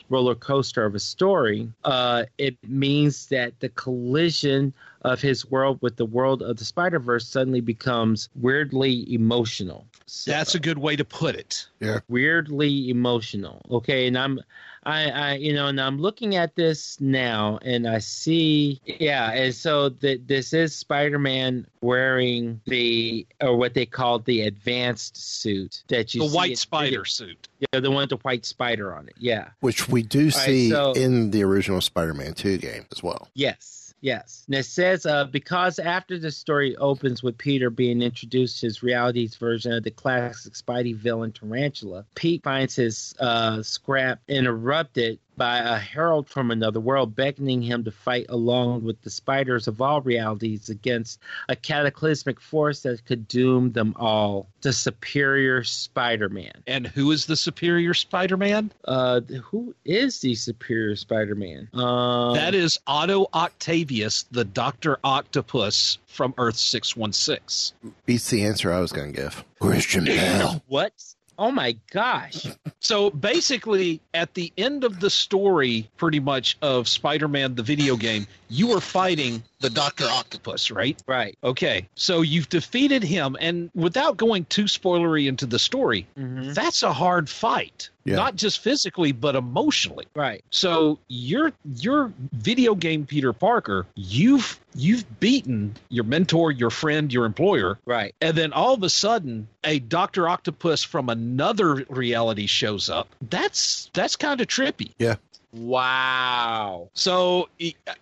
roller coaster of a story, uh, it means that the collision of his world with the world of the Spider Verse suddenly becomes weirdly emotional. That's a good way to put it. Yeah. Weirdly emotional. Okay, and I'm I, I you know and I'm looking at this now and I see yeah, and so that this is Spider-Man wearing the or what they call the advanced suit that you The see white in- spider suit. Yeah, the one with the white spider on it. Yeah. Which we do right, see so- in the original Spider-Man 2 game as well. Yes, yes. And it says uh, because after the story opens with Peter being introduced his reality's version of the classic Spidey villain Tarantula, Pete finds his uh, scrap interrupted by a herald from another world beckoning him to fight along with the spiders of all realities against a cataclysmic force that could doom them all the superior spider-man And who is the superior Spider-Man? uh who is the superior spider-man um, that is Otto Octavius, the Doctor Octopus from Earth six one six. Beats the answer I was going to give. Christian Bale. What? Oh my gosh. So basically, at the end of the story, pretty much of Spider-Man the video game, you are fighting the Doctor Octopus, right? Right. Okay. So you've defeated him, and without going too spoilery into the story, mm-hmm. that's a hard fight. Yeah. Not just physically, but emotionally. Right. So your your video game Peter Parker, you've you've beaten your mentor, your friend, your employer, Right. and then all of a sudden a Doctor Octopus from another reality shows up. That's that's kind of trippy. Yeah. Wow. So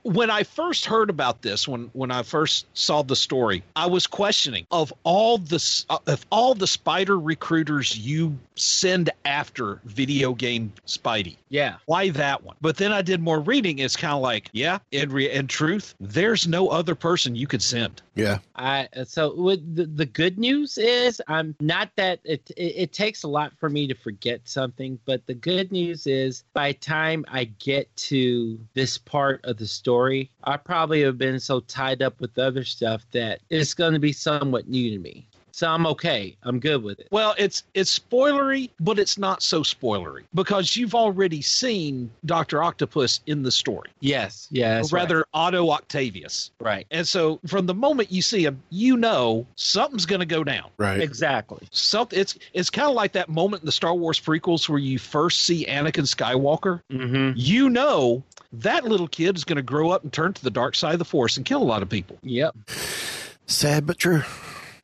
when I first heard about this, when when I first saw the story, I was questioning of all the of all the spider recruiters you send after video game Spidey. Yeah. Why that one? But then I did more reading. It's kind of like, yeah, in re- in truth, there's no other person you could send. Yeah. I so what the, the good news is I'm not that it, it it takes a lot for me to forget something, but the good news is by time I get to this part of the story, I probably have been so tied up with other stuff that it's going to be somewhat new to me. So I'm okay. I'm good with it. Well, it's it's spoilery, but it's not so spoilery because you've already seen Doctor Octopus in the story. Yes, yes. or rather right. Otto Octavius. Right. And so from the moment you see him, you know something's going to go down. Right. Exactly. Something. It's it's kind of like that moment in the Star Wars prequels where you first see Anakin Skywalker. Mm-hmm. You know that little kid is going to grow up and turn to the dark side of the Force and kill a lot of people. Yep. Sad but true.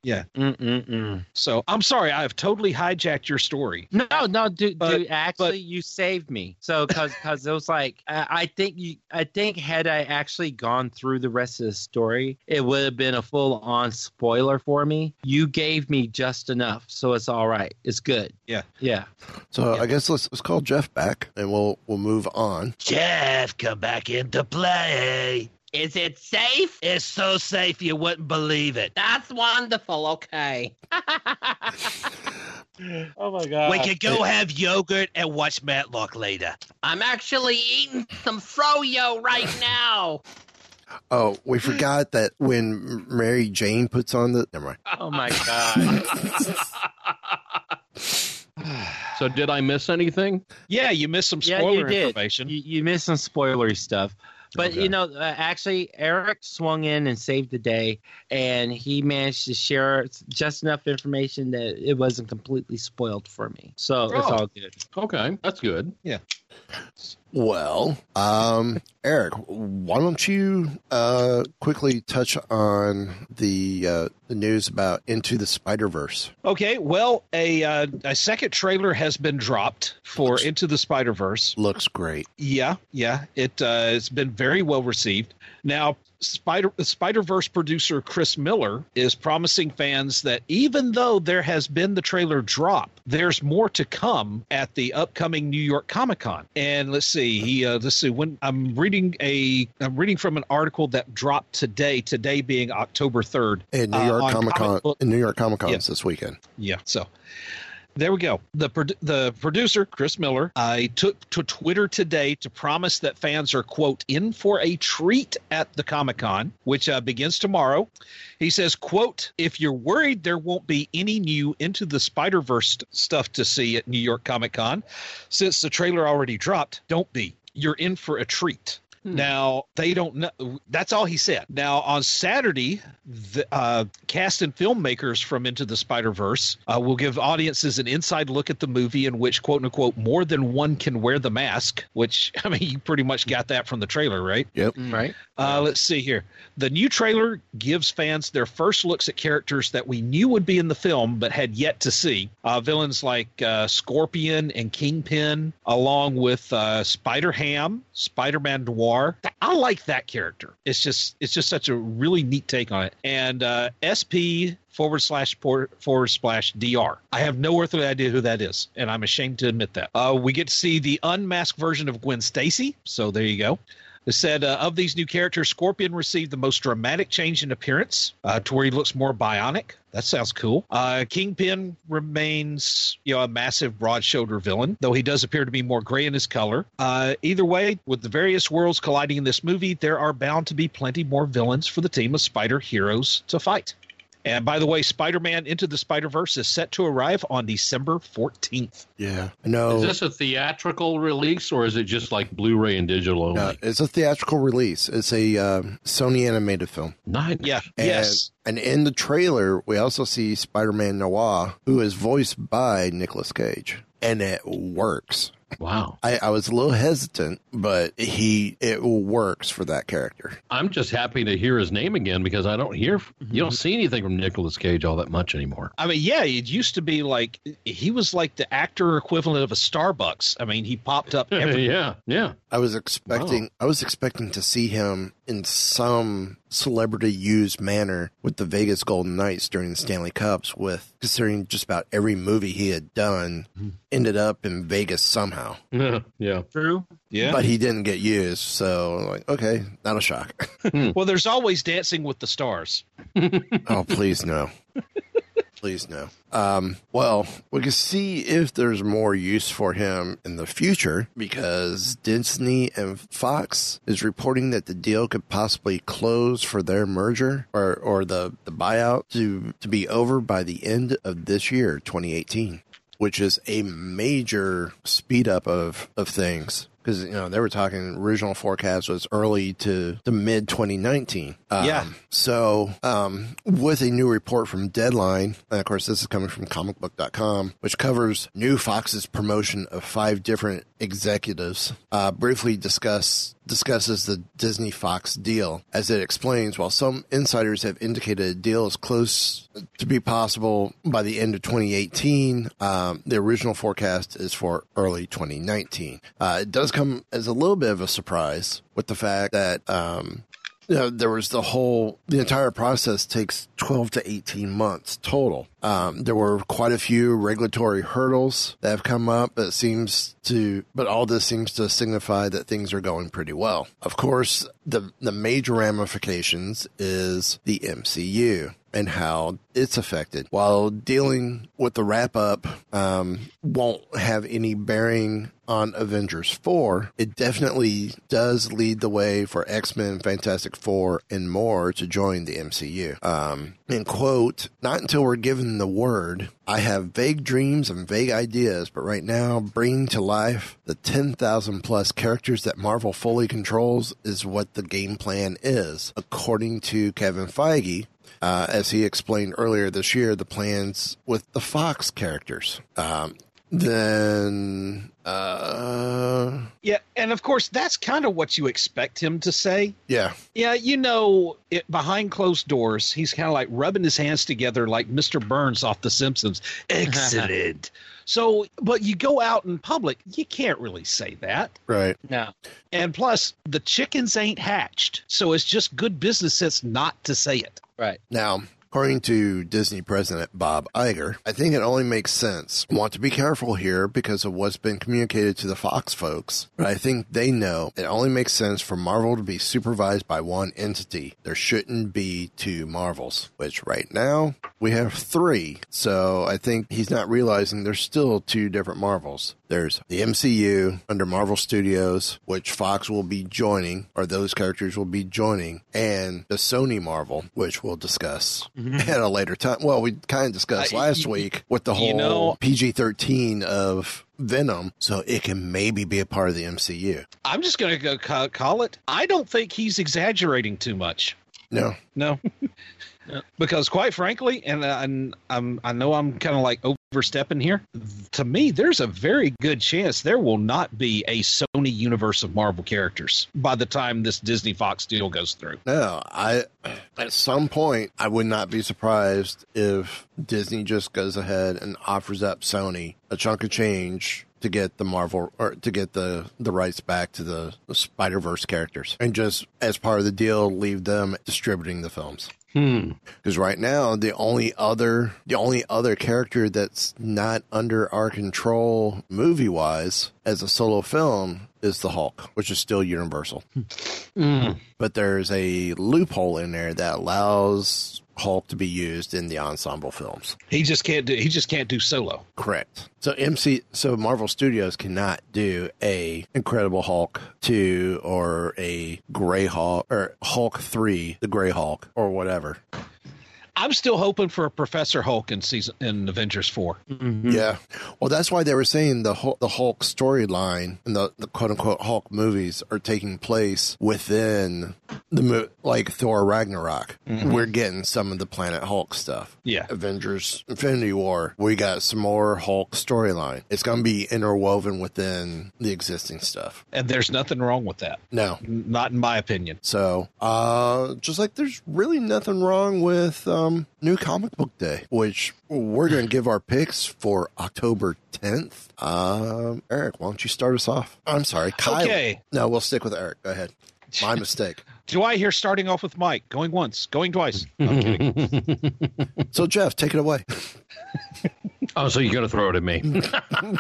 Yeah. Mm-mm-mm. So I'm sorry, I've totally hijacked your story. No, no, dude, But- dude actually, you saved me. So, cause, cause it was like, I, I think you, I think had I actually gone through the rest of the story, it would have been a full on spoiler for me. You gave me just enough, so it's all right. It's good. Yeah. Yeah. So I guess let's let's call Jeff back and we'll we'll move on. Jeff, come back into play. Is it safe? It's so safe you wouldn't believe it. That's wonderful. Okay. Oh my god. We could go have yogurt and watch Matlock later. I'm actually eating some froyo right now. Oh, we forgot that when Mary Jane puts on the never mind. Oh my god. So did I miss anything? Yeah, you missed some yeah, spoiler you did. information. You, you missed some spoilery stuff. But Okay. you know, uh, actually, Eric swung in and saved the day, and he managed to share just enough information that it wasn't completely spoiled for me. So it's Oh. all good. Okay, that's good. Well, um, Eric, why don't you uh, quickly touch on the uh, the news about Into the Spider Verse? Okay, well, a uh, a second trailer has been dropped for Into the Spider Verse. Looks great. Yeah, yeah, it uh, it's been very well received. Now, Spider Spider Verse producer Chris Miller is promising fans that even though there has been the trailer drop, there's more to come at the upcoming New York Comic Con. And let's see, he uh, let's see when I'm reading a I'm reading from an article that dropped today. Today being October third In New uh, York on Comic Con, in New York Comic Con Yeah. this weekend. yeah. So there we go. The the producer Chris Miller, I took to Twitter today to promise that fans are quote in for a treat at the Comic Con, which uh, begins tomorrow. He says, "quote If you're worried there won't be any new into the Spider Verse stuff to see at New York Comic Con, since the trailer already dropped, don't be. You're in for a treat." Now they don't know. That's all he said. Now on Saturday, the uh, cast and filmmakers from Into the Spider Verse uh, will give audiences an inside look at the movie in which "quote unquote" more than one can wear the mask. Which I mean, you pretty much got that from the trailer, right? Yep. Right. Uh, let's see here. The new trailer gives fans their first looks at characters that we knew would be in the film but had yet to see. Uh, villains like uh, Scorpion and Kingpin, along with uh, Spider Ham, Spider Man Noir. I like that character. It's just it's just such a really neat take on it. And uh, SP forward slash por- forward slash dr. I have no earthly idea who that is, and I'm ashamed to admit that. Uh, we get to see the unmasked version of Gwen Stacy. So there you go. It said uh, of these new characters, Scorpion received the most dramatic change in appearance uh, to where he looks more bionic. That sounds cool. Uh, Kingpin remains, you know, a massive, broad-shouldered villain, though he does appear to be more gray in his color. Uh, either way, with the various worlds colliding in this movie, there are bound to be plenty more villains for the team of spider heroes to fight. And by the way, Spider-Man Into the Spider-Verse is set to arrive on December 14th. Yeah. No. Is this a theatrical release or is it just like Blu-ray and digital only? No, it's a theatrical release. It's a um, Sony animated film. Nice. Yeah. And, yes. And in the trailer, we also see Spider Man Noir, who is voiced by Nicolas Cage. And it works. Wow. I, I was a little hesitant, but he it works for that character. I'm just happy to hear his name again because I don't hear, you don't mm-hmm. see anything from Nicolas Cage all that much anymore. I mean, yeah, it used to be like he was like the actor equivalent of a Starbucks. I mean, he popped up every yeah, yeah. I was expecting I was expecting to see him in some celebrity used manner with the Vegas Golden Knights during the Stanley Cups with considering just about every movie he had done mm-hmm. ended up in Vegas somehow. Yeah, yeah. True. Yeah. But he didn't get used, so like okay, not a shock. Hmm. well, there's always Dancing with the Stars. oh, please no. Please no. Um, well, we can see if there's more use for him in the future because Disney and Fox is reporting that the deal could possibly close for their merger or, or the, the buyout to, to be over by the end of this year, 2018, which is a major speed up of, of things because you know they were talking original forecast was early to, the mid 2019 um, Yeah. so um, with a new report from deadline and of course this is coming from comicbook.com which covers new fox's promotion of five different executives uh, briefly discuss discusses the Disney Fox deal. As it explains, while some insiders have indicated a deal is close to be possible by the end of 2018, um, the original forecast is for early 2019. Uh, it does come as a little bit of a surprise with the fact that um, know, there was the whole, the entire process takes 12 to 18 months total. Um, there were quite a few regulatory hurdles that have come up, but seems to, but all this seems to signify that things are going pretty well. Of course, the, the major ramifications is the MCU and how it's affected. While dealing with the wrap up um, won't have any bearing on Avengers 4, it definitely does lead the way for X Men, Fantastic Four, and more to join the MCU. Um, and quote, not until we're given the word, I have vague dreams and vague ideas, but right now, bringing to life the 10,000 plus characters that Marvel fully controls is what the game plan is, according to Kevin Feige. Uh, as he explained earlier this year, the plans with the Fox characters. Um, then, uh, Yeah, and of course that's kind of what you expect him to say. yeah, Yeah, you know, it, behind closed doors, he's kind of like rubbing his hands together like Mr. Burns off The Simpsons. Excellent. So, but you go out in public, you can't really say that. right. No. And plus, the chickens ain't hatched. So it's just good business sense not to say it. Right. Now, according to Disney president Bob Iger, I think it only makes sense. Want to be careful here because of what's been communicated to the Fox folks, but I think they know it only makes sense for Marvel to be supervised by one entity. There shouldn't be two Marvels, which right now we have three. So I think he's not realizing there's still two different Marvels. There's the MCU under Marvel Studios, which Fox will be joining, or those characters will be joining, and the Sony Marvel, which we'll discuss at a later time. Well, we kind of discussed last week with the whole you know- PG 13 of Venom, so it can maybe be a part of the MCU. I'm just going to go call it. I don't think he's exaggerating too much. No. No. Because quite frankly, and, uh, and I'm, I know I'm kind of like overstepping here. To me, there's a very good chance there will not be a Sony universe of Marvel characters by the time this Disney Fox deal goes through. No, I at some point I would not be surprised if Disney just goes ahead and offers up Sony a chunk of change to get the Marvel or to get the the rights back to the, the Spider Verse characters, and just as part of the deal, leave them distributing the films. Hmm. Because right now, the only other the only other character that's not under our control, movie wise, as a solo film, is the Hulk, which is still Universal. Mm. But there's a loophole in there that allows Hulk to be used in the ensemble films. He just can't do. He just can't do solo. Correct. So MC, so Marvel Studios cannot do a Incredible Hulk two or a Gray Hulk or Hulk three, the Gray Hulk or whatever. I'm still hoping for a Professor Hulk in season in Avengers 4 Yeah. Well, that's why they were saying the Hulk, the Hulk storyline and the, the quote unquote Hulk movies are taking place within the mo- like Thor Ragnarok. Mhm. We're getting some of the Planet Hulk stuff. Yeah. Avengers Infinity War, we got some more Hulk storyline. It's going to be interwoven within the existing stuff. and there's nothing wrong with that. No. Not in my opinion. So, uh, just like there's really nothing wrong with um, New Comic Book Day, which we're going to give our picks for October 10th. Um, Eric, why don't you start us off? I'm sorry, Kyle. Okay. No, we'll stick with Eric. Go ahead. My mistake. Do I hear starting off with Mike? Going once, going twice. No, I'm kidding. So, Jeff, take it away. Oh, so you're going to throw it at me?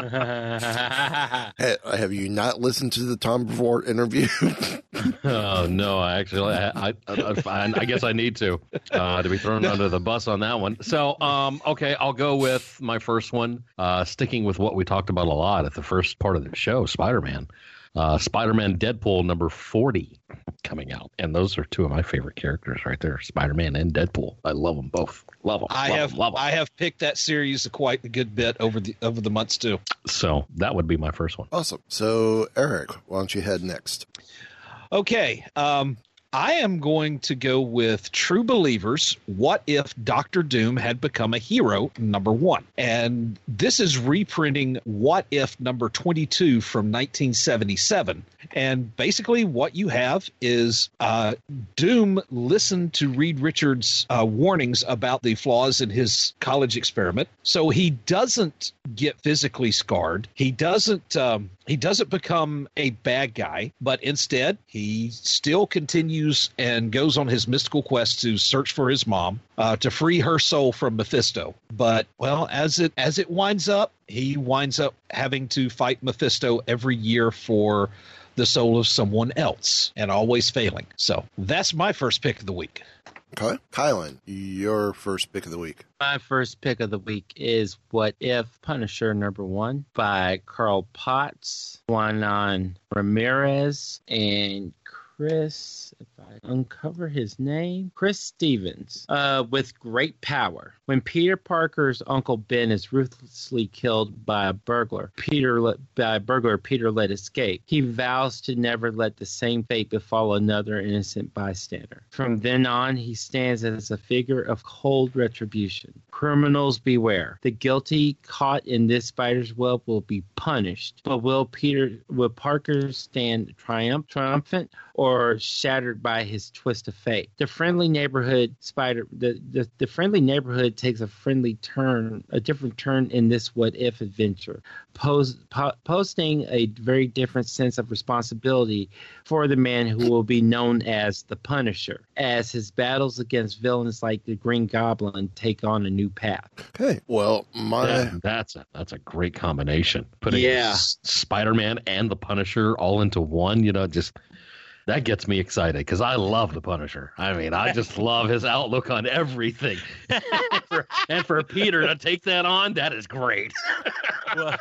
Hey, have you not listened to the Tom Ford interview? oh no! I actually, I, I, I, I guess I need to uh, to be thrown under the bus on that one. So, um, okay, I'll go with my first one. Uh, sticking with what we talked about a lot at the first part of the show, Spider-Man. Uh, Spider-Man Deadpool number 40 coming out. And those are two of my favorite characters right there, Spider-Man and Deadpool. I love them both. Love them. I love have them, love them. I have picked that series quite a good bit over the over the months too. So that would be my first one. Awesome. So, Eric, why don't you head next? Okay. Um, I am going to go with True Believers. What if Doctor Doom had become a hero? Number one. And this is reprinting What If number 22 from 1977. And basically, what you have is uh, Doom listened to Reed Richards' uh, warnings about the flaws in his college experiment. So he doesn't get physically scarred. He doesn't. Um, he doesn't become a bad guy, but instead he still continues and goes on his mystical quest to search for his mom, uh, to free her soul from Mephisto. But well, as it as it winds up, he winds up having to fight Mephisto every year for the soul of someone else, and always failing. So that's my first pick of the week. Okay. Kylan, your first pick of the week. My first pick of the week is What If Punisher number one by Carl Potts, Juanan Ramirez, and Chris, if I uncover his name, Chris Stevens, uh, with great power. When Peter Parker's uncle Ben is ruthlessly killed by a burglar, Peter let, by a burglar Peter let escape. He vows to never let the same fate befall another innocent bystander. From then on, he stands as a figure of cold retribution. Criminals beware. The guilty caught in this spider's web will be punished. But will Peter will Parker stand triumph triumphant or shattered by his twist of fate? The friendly neighborhood spider the, the, the friendly neighborhood takes a friendly turn, a different turn in this what if adventure, pose, po- posting a very different sense of responsibility for the man who will be known as the Punisher, as his battles against villains like the Green Goblin take on a new path. Okay. Well, my Yeah, that's a that's a great combination. Putting Yeah. S- Spider-Man and the Punisher all into one, you know, just that gets me excited because I love the Punisher. I mean, I just love his outlook on everything. and, for, and for Peter to take that on, that is great. well,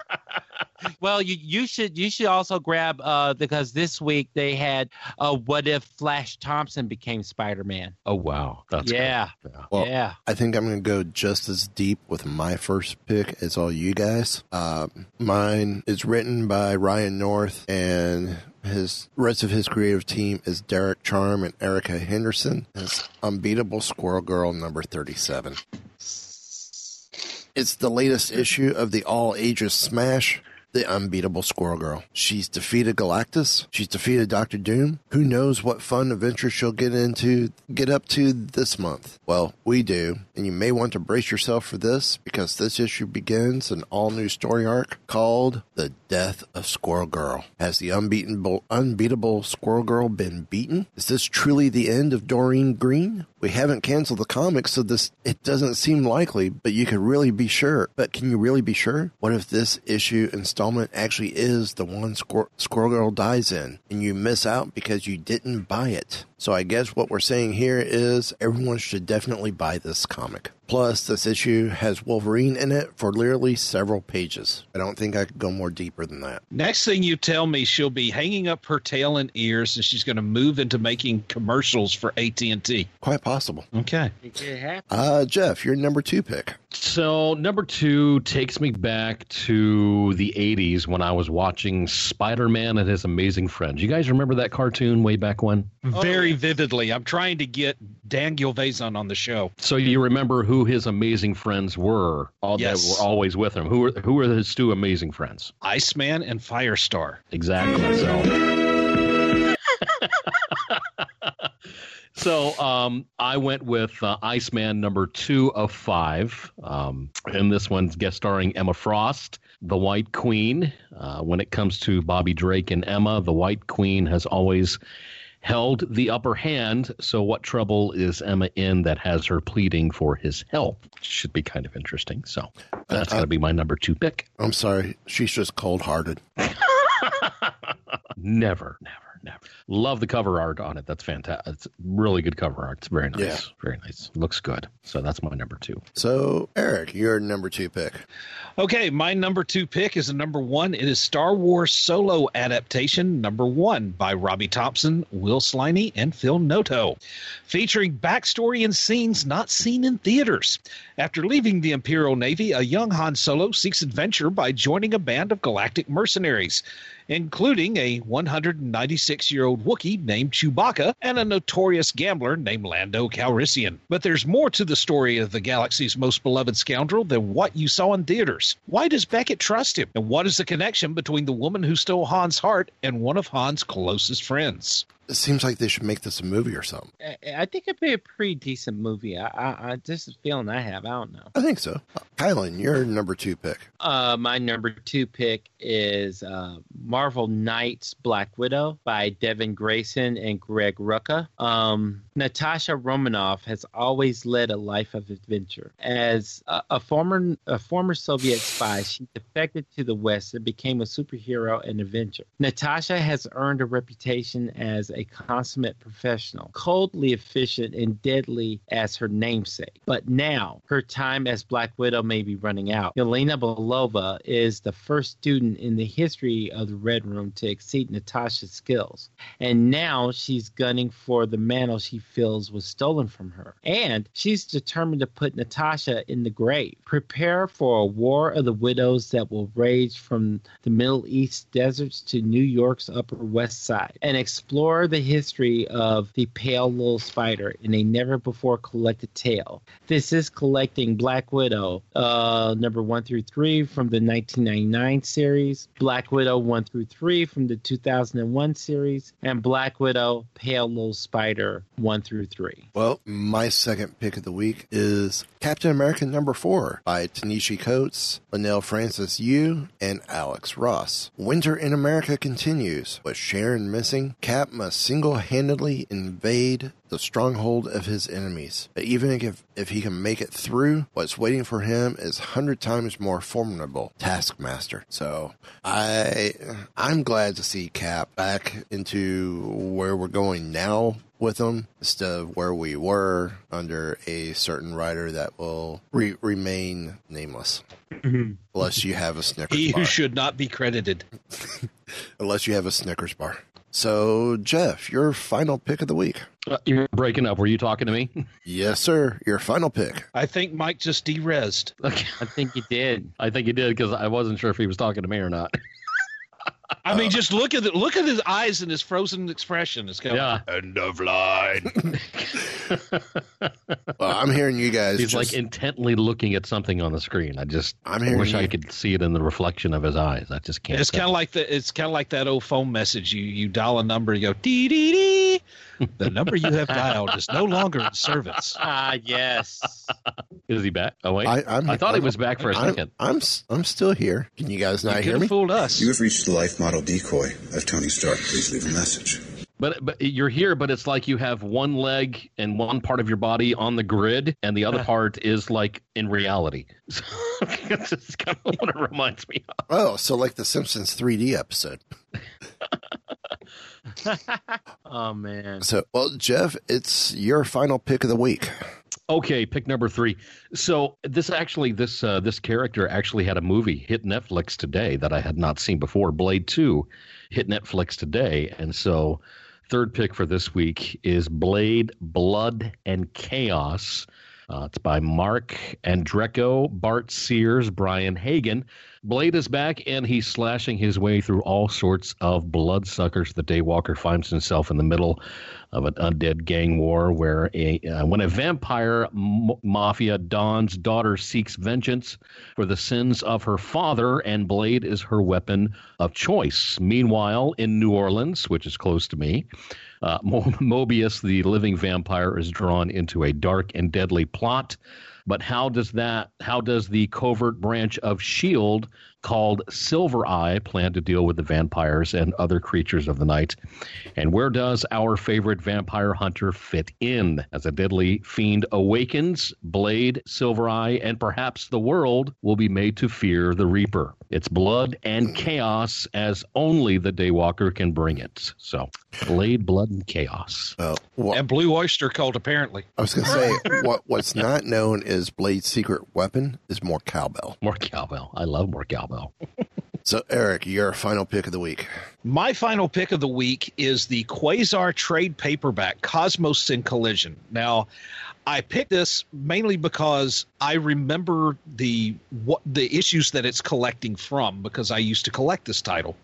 well, you you should you should also grab uh because this week they had uh what if Flash Thompson became Spider Man? Oh wow, that's yeah, Well, yeah. I think I'm going to go just as deep with my first pick as all you guys. Um, mine is written by Ryan North, and his rest of his creative team is Derek Charm and Erica Henderson. It's Unbeatable Squirrel Girl number 37. It's the latest issue of the all ages smash. The unbeatable Squirrel Girl. She's defeated Galactus. She's defeated Doctor Doom. Who knows what fun adventure she'll get into, get up to this month? Well, we do, and you may want to brace yourself for this because this issue begins an all new story arc called The Death of Squirrel Girl. Has the unbeatable, unbeatable Squirrel Girl been beaten? Is this truly the end of Doreen Green? We haven't canceled the comics, so this it doesn't seem likely, but you could really be sure. But can you really be sure? What if this issue installment actually is the one Squir- Squirrel Girl dies in, and you miss out because you didn't buy it? So I guess what we're saying here is everyone should definitely buy this comic. Plus, this issue has Wolverine in it for literally several pages. I don't think I could go more deeper than that. Next thing you tell me, she'll be hanging up her tail and ears, and she's going to move into making commercials for AT and T. Quite possible. Okay. Uh, Jeff, your number two pick. So number two takes me back to the '80s when I was watching Spider-Man and His Amazing Friends. You guys remember that cartoon way back when? Oh, Very vividly. I'm trying to get Dan Gilvezan on the show. So you remember who his amazing friends were? All Yes. that were always with him. Who were who were his two amazing friends? Iceman and Firestar. Exactly. So. So um, I went with uh, Iceman number two of five. Um, and this one's guest starring Emma Frost, the White Queen. Uh, when it comes to Bobby Drake and Emma, the White Queen has always held the upper hand. So what trouble is Emma in that has her pleading for his help? Should be kind of interesting. So that's Uh, going to be my number two pick. I'm sorry, she's just cold hearted. Never, never, never. Love the cover art on it. That's fantastic. It's really good cover art. It's very nice. Yeah. Very nice. Looks good. So that's my number two. So, Eric, your number two pick. Okay, my number two pick is a number one. It is Star Wars Solo adaptation number one by Robbie Thompson, Will Sliney, and Phil Noto, featuring backstory and scenes not seen in theaters. After leaving the Imperial Navy, a young Han Solo seeks adventure by joining a band of galactic mercenaries including a 196 year old Wookiee named Chewbacca and a notorious gambler named Lando Calrissian. But there's more to the story of the galaxy's most beloved scoundrel than what you saw in theaters. Why does Beckett trust him? And what is the connection between the woman who stole Han's heart and one of Han's closest friends? It seems like they should make this a movie or something. I, I think it'd be a pretty decent movie. I, I, I just a feeling I have. I don't know. I think so. Kylan, your number two pick. Uh, my number two pick is uh, Marvel Knights Black Widow by Devin Grayson and Greg Rucka. Um, Natasha Romanoff has always led a life of adventure. As a, a former a former Soviet spy, she defected to the West and became a superhero and adventurer. Natasha has earned a reputation as a consummate professional, coldly efficient and deadly as her namesake. But now her time as Black Widow may be running out. Yelena Belova is the first student in the history of the Red Room to exceed Natasha's skills. And now she's gunning for the mantle she feels was stolen from her. And she's determined to put Natasha in the grave. Prepare for a war of the widows that will rage from the Middle East deserts to New York's Upper West Side and explore the history of the pale little spider in a never before collected tale. This is collecting Black Widow, uh, number one through three from the 1999 series, Black Widow one through three from the 2001 series, and Black Widow Pale Little Spider one through three. Well, my second pick of the week is Captain America number four by Ta-Nehisi Coates, Leinil Francis Yu, and Alex Ross. Winter in America continues. With Sharon missing, Cap must single handedly invade the stronghold of his enemies. But even if, if he can make it through, what's waiting for him is a hundred times more formidable Taskmaster. So I I'm glad to see Cap back into where we're going now with him instead of where we were under a certain writer that will re- remain nameless. Mm-hmm. Unless you have a Snickers He bar. who should not be credited. Unless you have a Snickers bar. So, Jeff, your final pick of the week. Uh, you're breaking up. Were you talking to me? Yes, sir. Your final pick. I think Mike just derezzed. Okay. I think he did. I think he did because I wasn't sure if he was talking to me or not. I mean, just look at the, look at his eyes and his frozen expression. It's going, Yeah. end of line. Well, I'm hearing you guys. He's just- like intently looking at something on the screen. I just I'm I hearing wish I could see it in the reflection of his eyes. I just can't. It's kind of like the it's kind of like that old phone message. You you dial a number, you go dee dee dee. The number you have dialed is no longer in service. Ah, yes. Is he back? Oh wait, I, I'm, I thought he I'm- was back for a I'm, second. I'm, s- I'm still here. Can you guys not You hear me? have fooled us. You have reached the life model decoy of Tony Stark. Please leave a message. But but you're here, but it's like you have one leg and one part of your body on the grid, and the other uh-huh. part is like in reality. So that's just kind of what it reminds me of. Oh, so like the Simpsons 3D episode. oh man. So, well, Jeff, it's your final pick of the week. Okay, pick number three. So this actually, this uh, this character actually had a movie hit Netflix today that I had not seen before. Blade Two hit Netflix today, and so third pick for this week is Blade: Blood and Chaos. Uh, it's by Marc Andreyko, Bart Sears, Brian Hagen. Blade is back and he's slashing his way through all sorts of bloodsuckers. The Daywalker finds himself in the middle of an undead gang war where a, uh, when a vampire m- mafia Don's daughter seeks vengeance for the sins of her father, and Blade is her weapon of choice. Meanwhile, in New Orleans, which is close to me, uh, Morbius, the living vampire, is drawn into a dark and deadly plot But how does that? How does the covert branch of Shield called Silver Eye plan to deal with the vampires and other creatures of the night? And where does our favorite vampire hunter fit in? As a deadly fiend awakens, Blade, Silver Eye, and perhaps the world will be made to fear the Reaper. It's blood and chaos as only the Daywalker can bring it. So, Blade, blood, and chaos. Uh, well, and Blue Oyster Cult, apparently. I was going to say, what what's not known is Blade's secret weapon is more cowbell. More cowbell. I love more cowbell. So, Eric, your final pick of the week. My final pick of the week is the Quasar trade paperback, Cosmos in Collision. Now, I picked this mainly because I remember the what the issues that it's collecting from because I used to collect this title.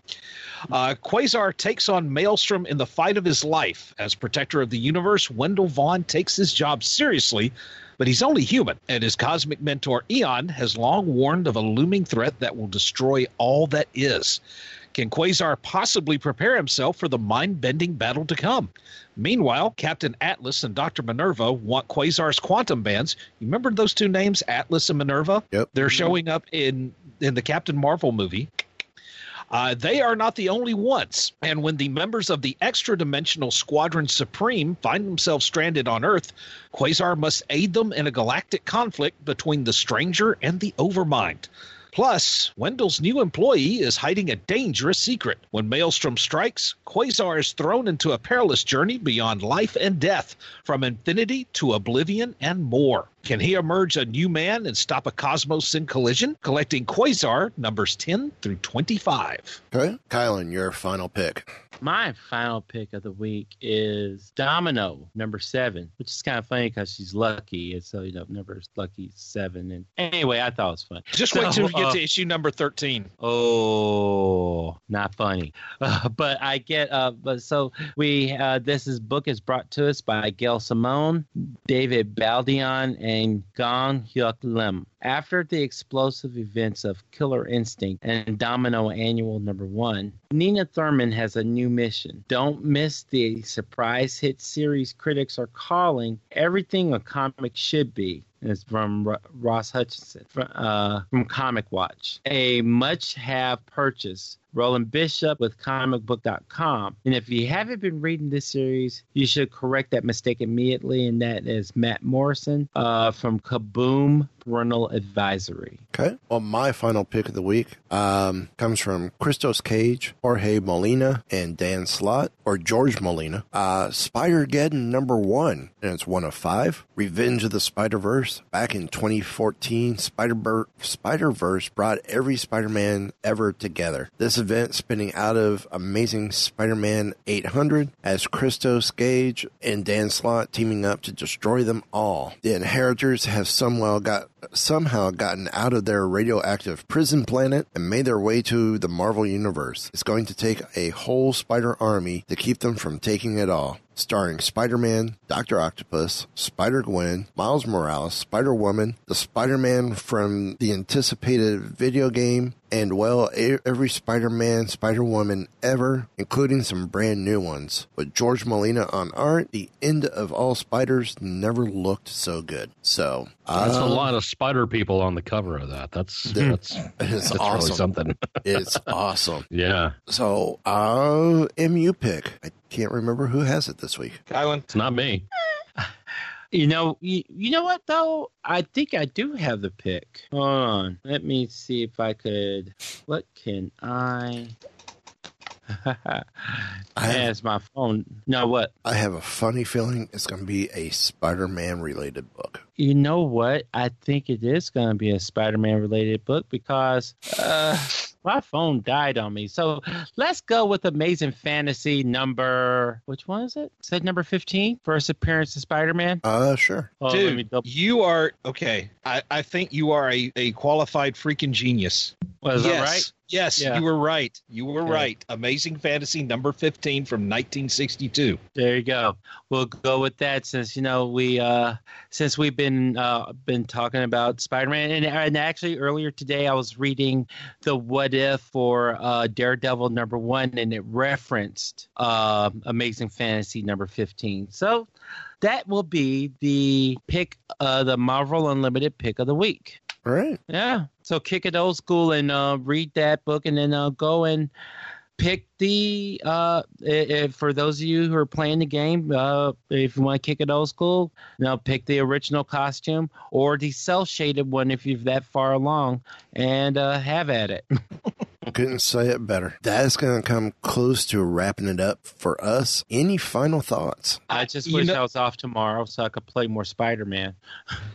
Uh, Quasar takes on Maelstrom in the fight of his life. As protector of the universe, Wendell Vaughn takes his job seriously, but he's only human, and his cosmic mentor Eon has long warned of a looming threat that will destroy all that is. Can Quasar possibly prepare himself for the mind bending battle to come? Meanwhile, Captain Atlas and Dr. Minerva want Quasar's quantum bands. You remember those two names, Atlas and Minerva? Yep. They're showing up in in the Captain Marvel movie. Uh, they are not the only ones. And when the members of the extra dimensional Squadron Supreme find themselves stranded on Earth, Quasar must aid them in a galactic conflict between the Stranger and the Overmind. Plus, Wendell's new employee is hiding a dangerous secret. When Maelstrom strikes, Quasar is thrown into a perilous journey beyond life and death, from infinity to oblivion and more. Can he emerge a new man and stop a cosmos in collision? Collecting Quasar numbers 10 through 25. Okay. Kylan, your final pick. My final pick of the week is Domino, number seven, which is kind of funny because she's lucky. And so, you know, number lucky seven. And anyway, I thought it was fun. Just So, wait till we get uh, to issue number 13. Oh, not funny. Uh, but I get, uh, but so we, uh, this is book is brought to us by Gail Simone, David Baldeón, and Gong Hyuk Lim. After the explosive events of Killer Instinct and Domino Annual Number One, Neena Thurman has a new mission. Don't miss the surprise hit series critics are calling everything a comic should be. And It's from R- Ross Hutchinson from, uh, from Comic Watch. A must have purchase. Roland Bishop with comicbook.com. And if you haven't been reading this series, you should correct that mistake immediately. And that is Matt Morrison uh, from Kaboom Parental Advisory. Okay. Well, my final pick of the week um, comes from Christos Gage, Jorge Molina, and Dan Slott, or George Molina. Uh, Spider-Geddon number one, and it's one of five. Revenge of the Spider-Verse. Back in 2014, Spider- Spider-Verse brought every Spider-Man ever together. This event spinning out of Amazing Spider-Man 800 as Christos Gage and Dan Slott teaming up to destroy them all. The Inheritors have somehow got somehow gotten out of their radioactive prison planet and made their way to the Marvel Universe. It's going to take a whole spider army to keep them from taking it all. Starring Spider Man, Dr. Octopus, Spider Gwen, Miles Morales, Spider Woman, the Spider Man from the anticipated video game, and well, every Spider Man, Spider Woman ever, including some brand new ones. With George Molina on art, the end of all spiders never looked so good. So, That's a um, lot of spider people on the cover of that. That's that's, It's that's awesome. really something. it's awesome. yeah, So, uh, MU pick. I can't remember who has it this week. Kylan. it's not me. You know, you, you know what though? I think I do have the pick. Hold on, let me see if I could. What can I? As my phone. No, what? I have a funny feeling it's going to be a Spider Man related book. You know what? I think it is going to be a Spider-Man related book because uh, my phone died on me. So let's go with Amazing Fantasy number. Which one is it? Said number fifteen. First appearance of Spider-Man. Uh, sure. Oh, let me Dude, double- you are okay. I, I think you are a, a qualified freaking genius. Was that right? Yes, Yeah. you were right. You were Okay. right. Amazing Fantasy number 15 from 1962. There you go. We'll go with that since you know we uh since we've been uh been talking about Spider-Man and, and actually earlier today I was reading the what if for uh Daredevil number 1 and it referenced uh, Amazing Fantasy number 15. So that will be the pick uh the Marvel Unlimited pick of the week. All right. Yeah. So kick it old school and uh, read that book, and then uh, go and pick the. Uh, if, for those of you who are playing the game, uh, if you want to kick it old school, know, pick the original costume or the cell shaded one if you're that far along, and uh, have at it. Couldn't say it better. That's going to come close to wrapping it up for us. Any final thoughts? I just You wish know- I was off tomorrow so I could play more Spider Man.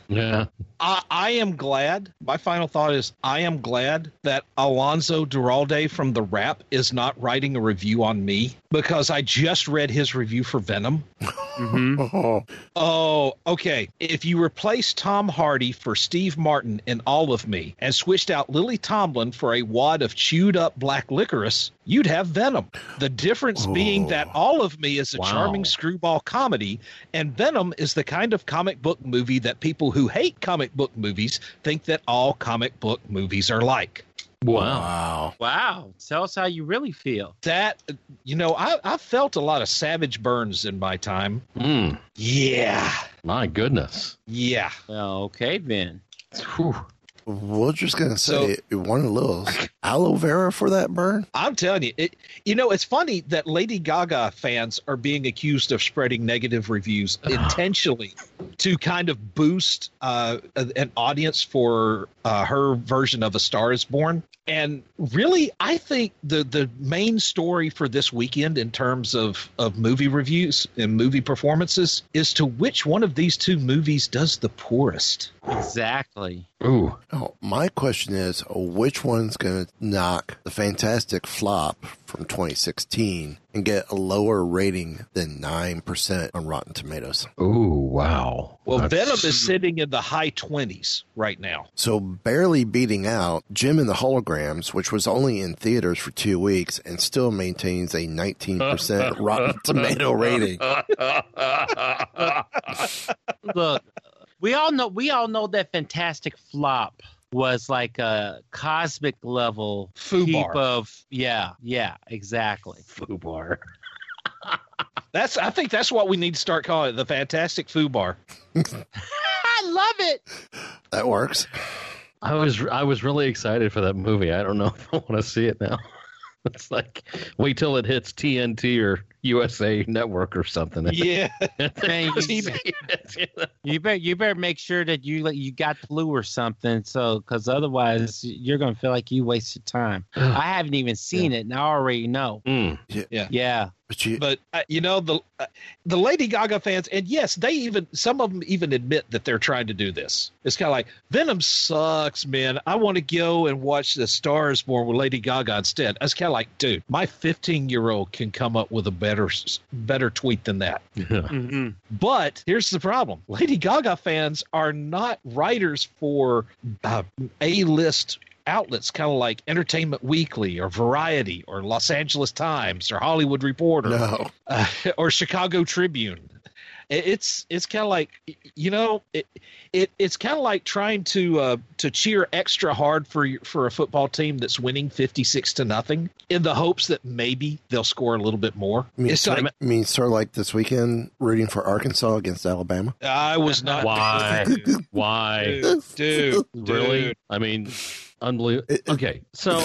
Yeah. I, I am glad. My final thought is I am glad that Alonso Duralde from TheWrap is not writing a review on me because I just read his review for Venom. Mm-hmm. Oh, Oh, okay. If you replace Tom Hardy for Steve Martin in All of Me and switched out Lily Tomlin for a wad of chewed up black licorice, you'd have Venom. The difference being that All of Me is a Wow. charming screwball comedy, and Venom is the kind of comic book movie that people who hate comic book movies think that all comic book movies are like. Wow. wow. Wow. Tell us how you really feel. That, you know, I, I felt a lot of savage burns in my time. Mm, Yeah. my goodness. Yeah. Well, okay, then. Whew. We're just going to say one of those. Aloe vera for that burn? I'm telling you, it. You know, it's funny that Lady Gaga fans are being accused of spreading negative reviews intentionally to kind of boost uh, an audience for uh, her version of A Star Is Born. And really, I think the the main story for this weekend in terms of of movie reviews and movie performances is to which one of these two movies does the poorest. Exactly. Ooh. My question is which one's going to knock the fantastic flop from 2016 and get a lower rating than 9% on Rotten Tomatoes? Oh, wow. Well, That's- Venom is sitting in the high twenties right now. So barely beating out Jem and the Holograms, which was only in theaters for two weeks and still maintains a 19% Rotten Tomato rating. Look, we all know we all know that Fantastic Flop was like a cosmic level Fubar. heap of yeah, yeah, exactly. Fubar. That's I think that's what we need to start calling it, the Fantastic Foobar. I love it. That works. I was I was really excited for that movie. I don't know if I want to see it now. It's like wait till it hits TNT or USA Network or something. Yeah. Man, you, you better you better make sure that you you got Blue or something, so because otherwise you're gonna feel like you wasted time. I haven't even seen it, and I already know. Mm. Yeah. Yeah, But you, But uh, you know the uh, the Lady Gaga fans, and yes, they even some of them even admit that they're trying to do this. It's kind of like Venom sucks, man. I want to go and watch The Stars Is Born with Lady Gaga instead. It's kind of like, dude, my 15 year old can come up with a better better tweet than that. hmm But here's the problem: Lady Gaga fans are not writers for uh, A-list outlets, kind of like Entertainment Weekly or Variety or Los Angeles Times or Hollywood Reporter no. uh, or Chicago Tribune. It- It's it's kind of like you know it, it it's kind of like trying to uh, to cheer extra hard for for a football team that's winning fifty six to nothing in the hopes that maybe they'll score a little bit more. I mean, It's sort, like I mean, sort of like this weekend rooting for Arkansas against Alabama. I was not Why? Dude, Why? dude, dude, Really? I mean, unbelievable. Okay, so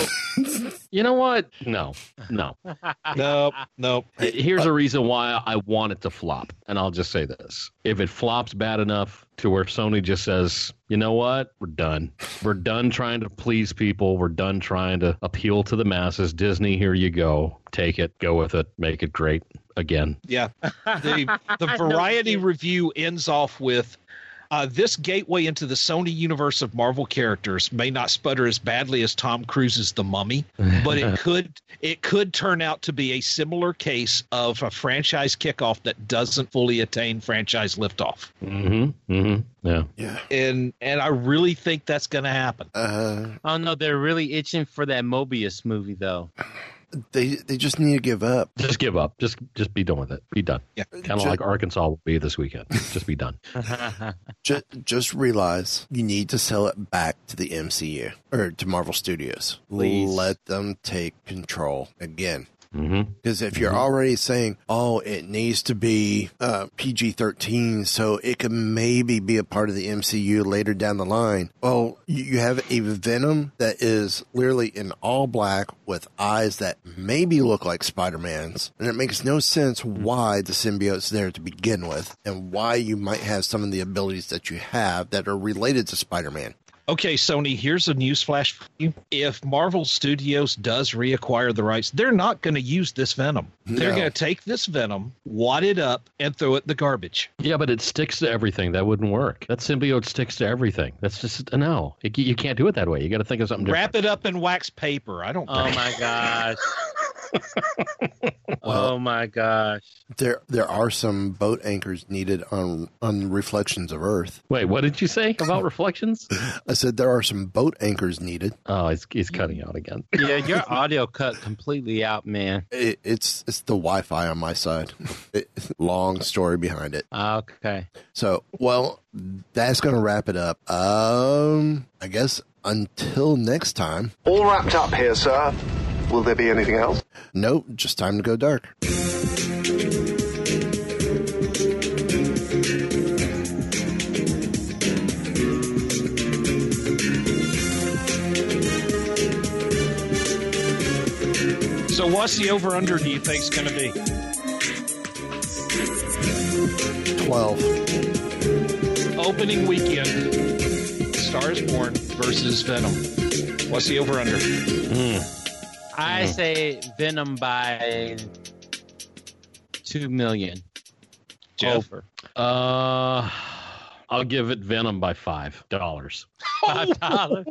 you know what? No, no. no, no. Here's a reason why I want it to flop, and I'll just say this: if it flops bad enough to where Sony just says, "You know what? We're done. We're done trying to please people. We're done trying to appeal to the masses." Disney, here you go. Take it. Go with it. Make it great again. Yeah. The the variety review ends off with Uh, this gateway into the Sony universe of Marvel characters may not sputter as badly as Tom Cruise's The Mummy, but it could it could turn out to be a similar case of a franchise kickoff that doesn't fully attain franchise liftoff. Mm-hmm. Mm-hmm. Yeah. Yeah. And and I really think that's going to happen. Uh, Oh no, they're really itching for that Morbius movie though. They they just need to give up. Just give up. Just just be done with it. Be done. Yeah. Kind of like Arkansas will be this weekend. Just be done. Just, just realize you need to sell it back to the MCU or to Marvel Studios. Please. Let them take control again. Mm-hmm. Because if you're already saying, oh, it needs to be uh, PG 13 so it can maybe be a part of the MCU later down the line, well, you you have a Venom that is literally in all black with eyes that maybe look like Spider Man's. And it makes no sense why the symbiote's there to begin with and why you might have some of the abilities that you have that are related to Spider Man. Okay, Sony, here's a news flash for you. If Marvel Studios does reacquire the rights, they're not going to use this Venom. They're going to take this Venom, wad it up, and throw it in the garbage. Yeah, but it sticks to everything. That wouldn't work. That symbiote sticks to everything. That's just uh, no. It, you can't do it that way. You got to think of something different. Wrap it up in wax paper. I don't Oh my gosh. oh my gosh. There, there are some boat anchors needed on on Reflections of Earth. Wait, what did you say about reflections? I said there are some boat anchors needed. Oh, he's, he's cutting out again. Yeah, your audio cut completely out, man. It, it's it's the Wi-Fi on my side. It, long story behind it. Okay. So, well, that's going to wrap it up. Um, I guess until next time. All wrapped up here, sir. Will there be anything else? Nope, just time to go dark. What's the over under do you think is going to be? Twelve. Opening weekend, Stars Born versus Venom. What's the over under? I say Venom by two million. Jeff? Over. Uh, I'll give it Venom by five dollars. Five dollars.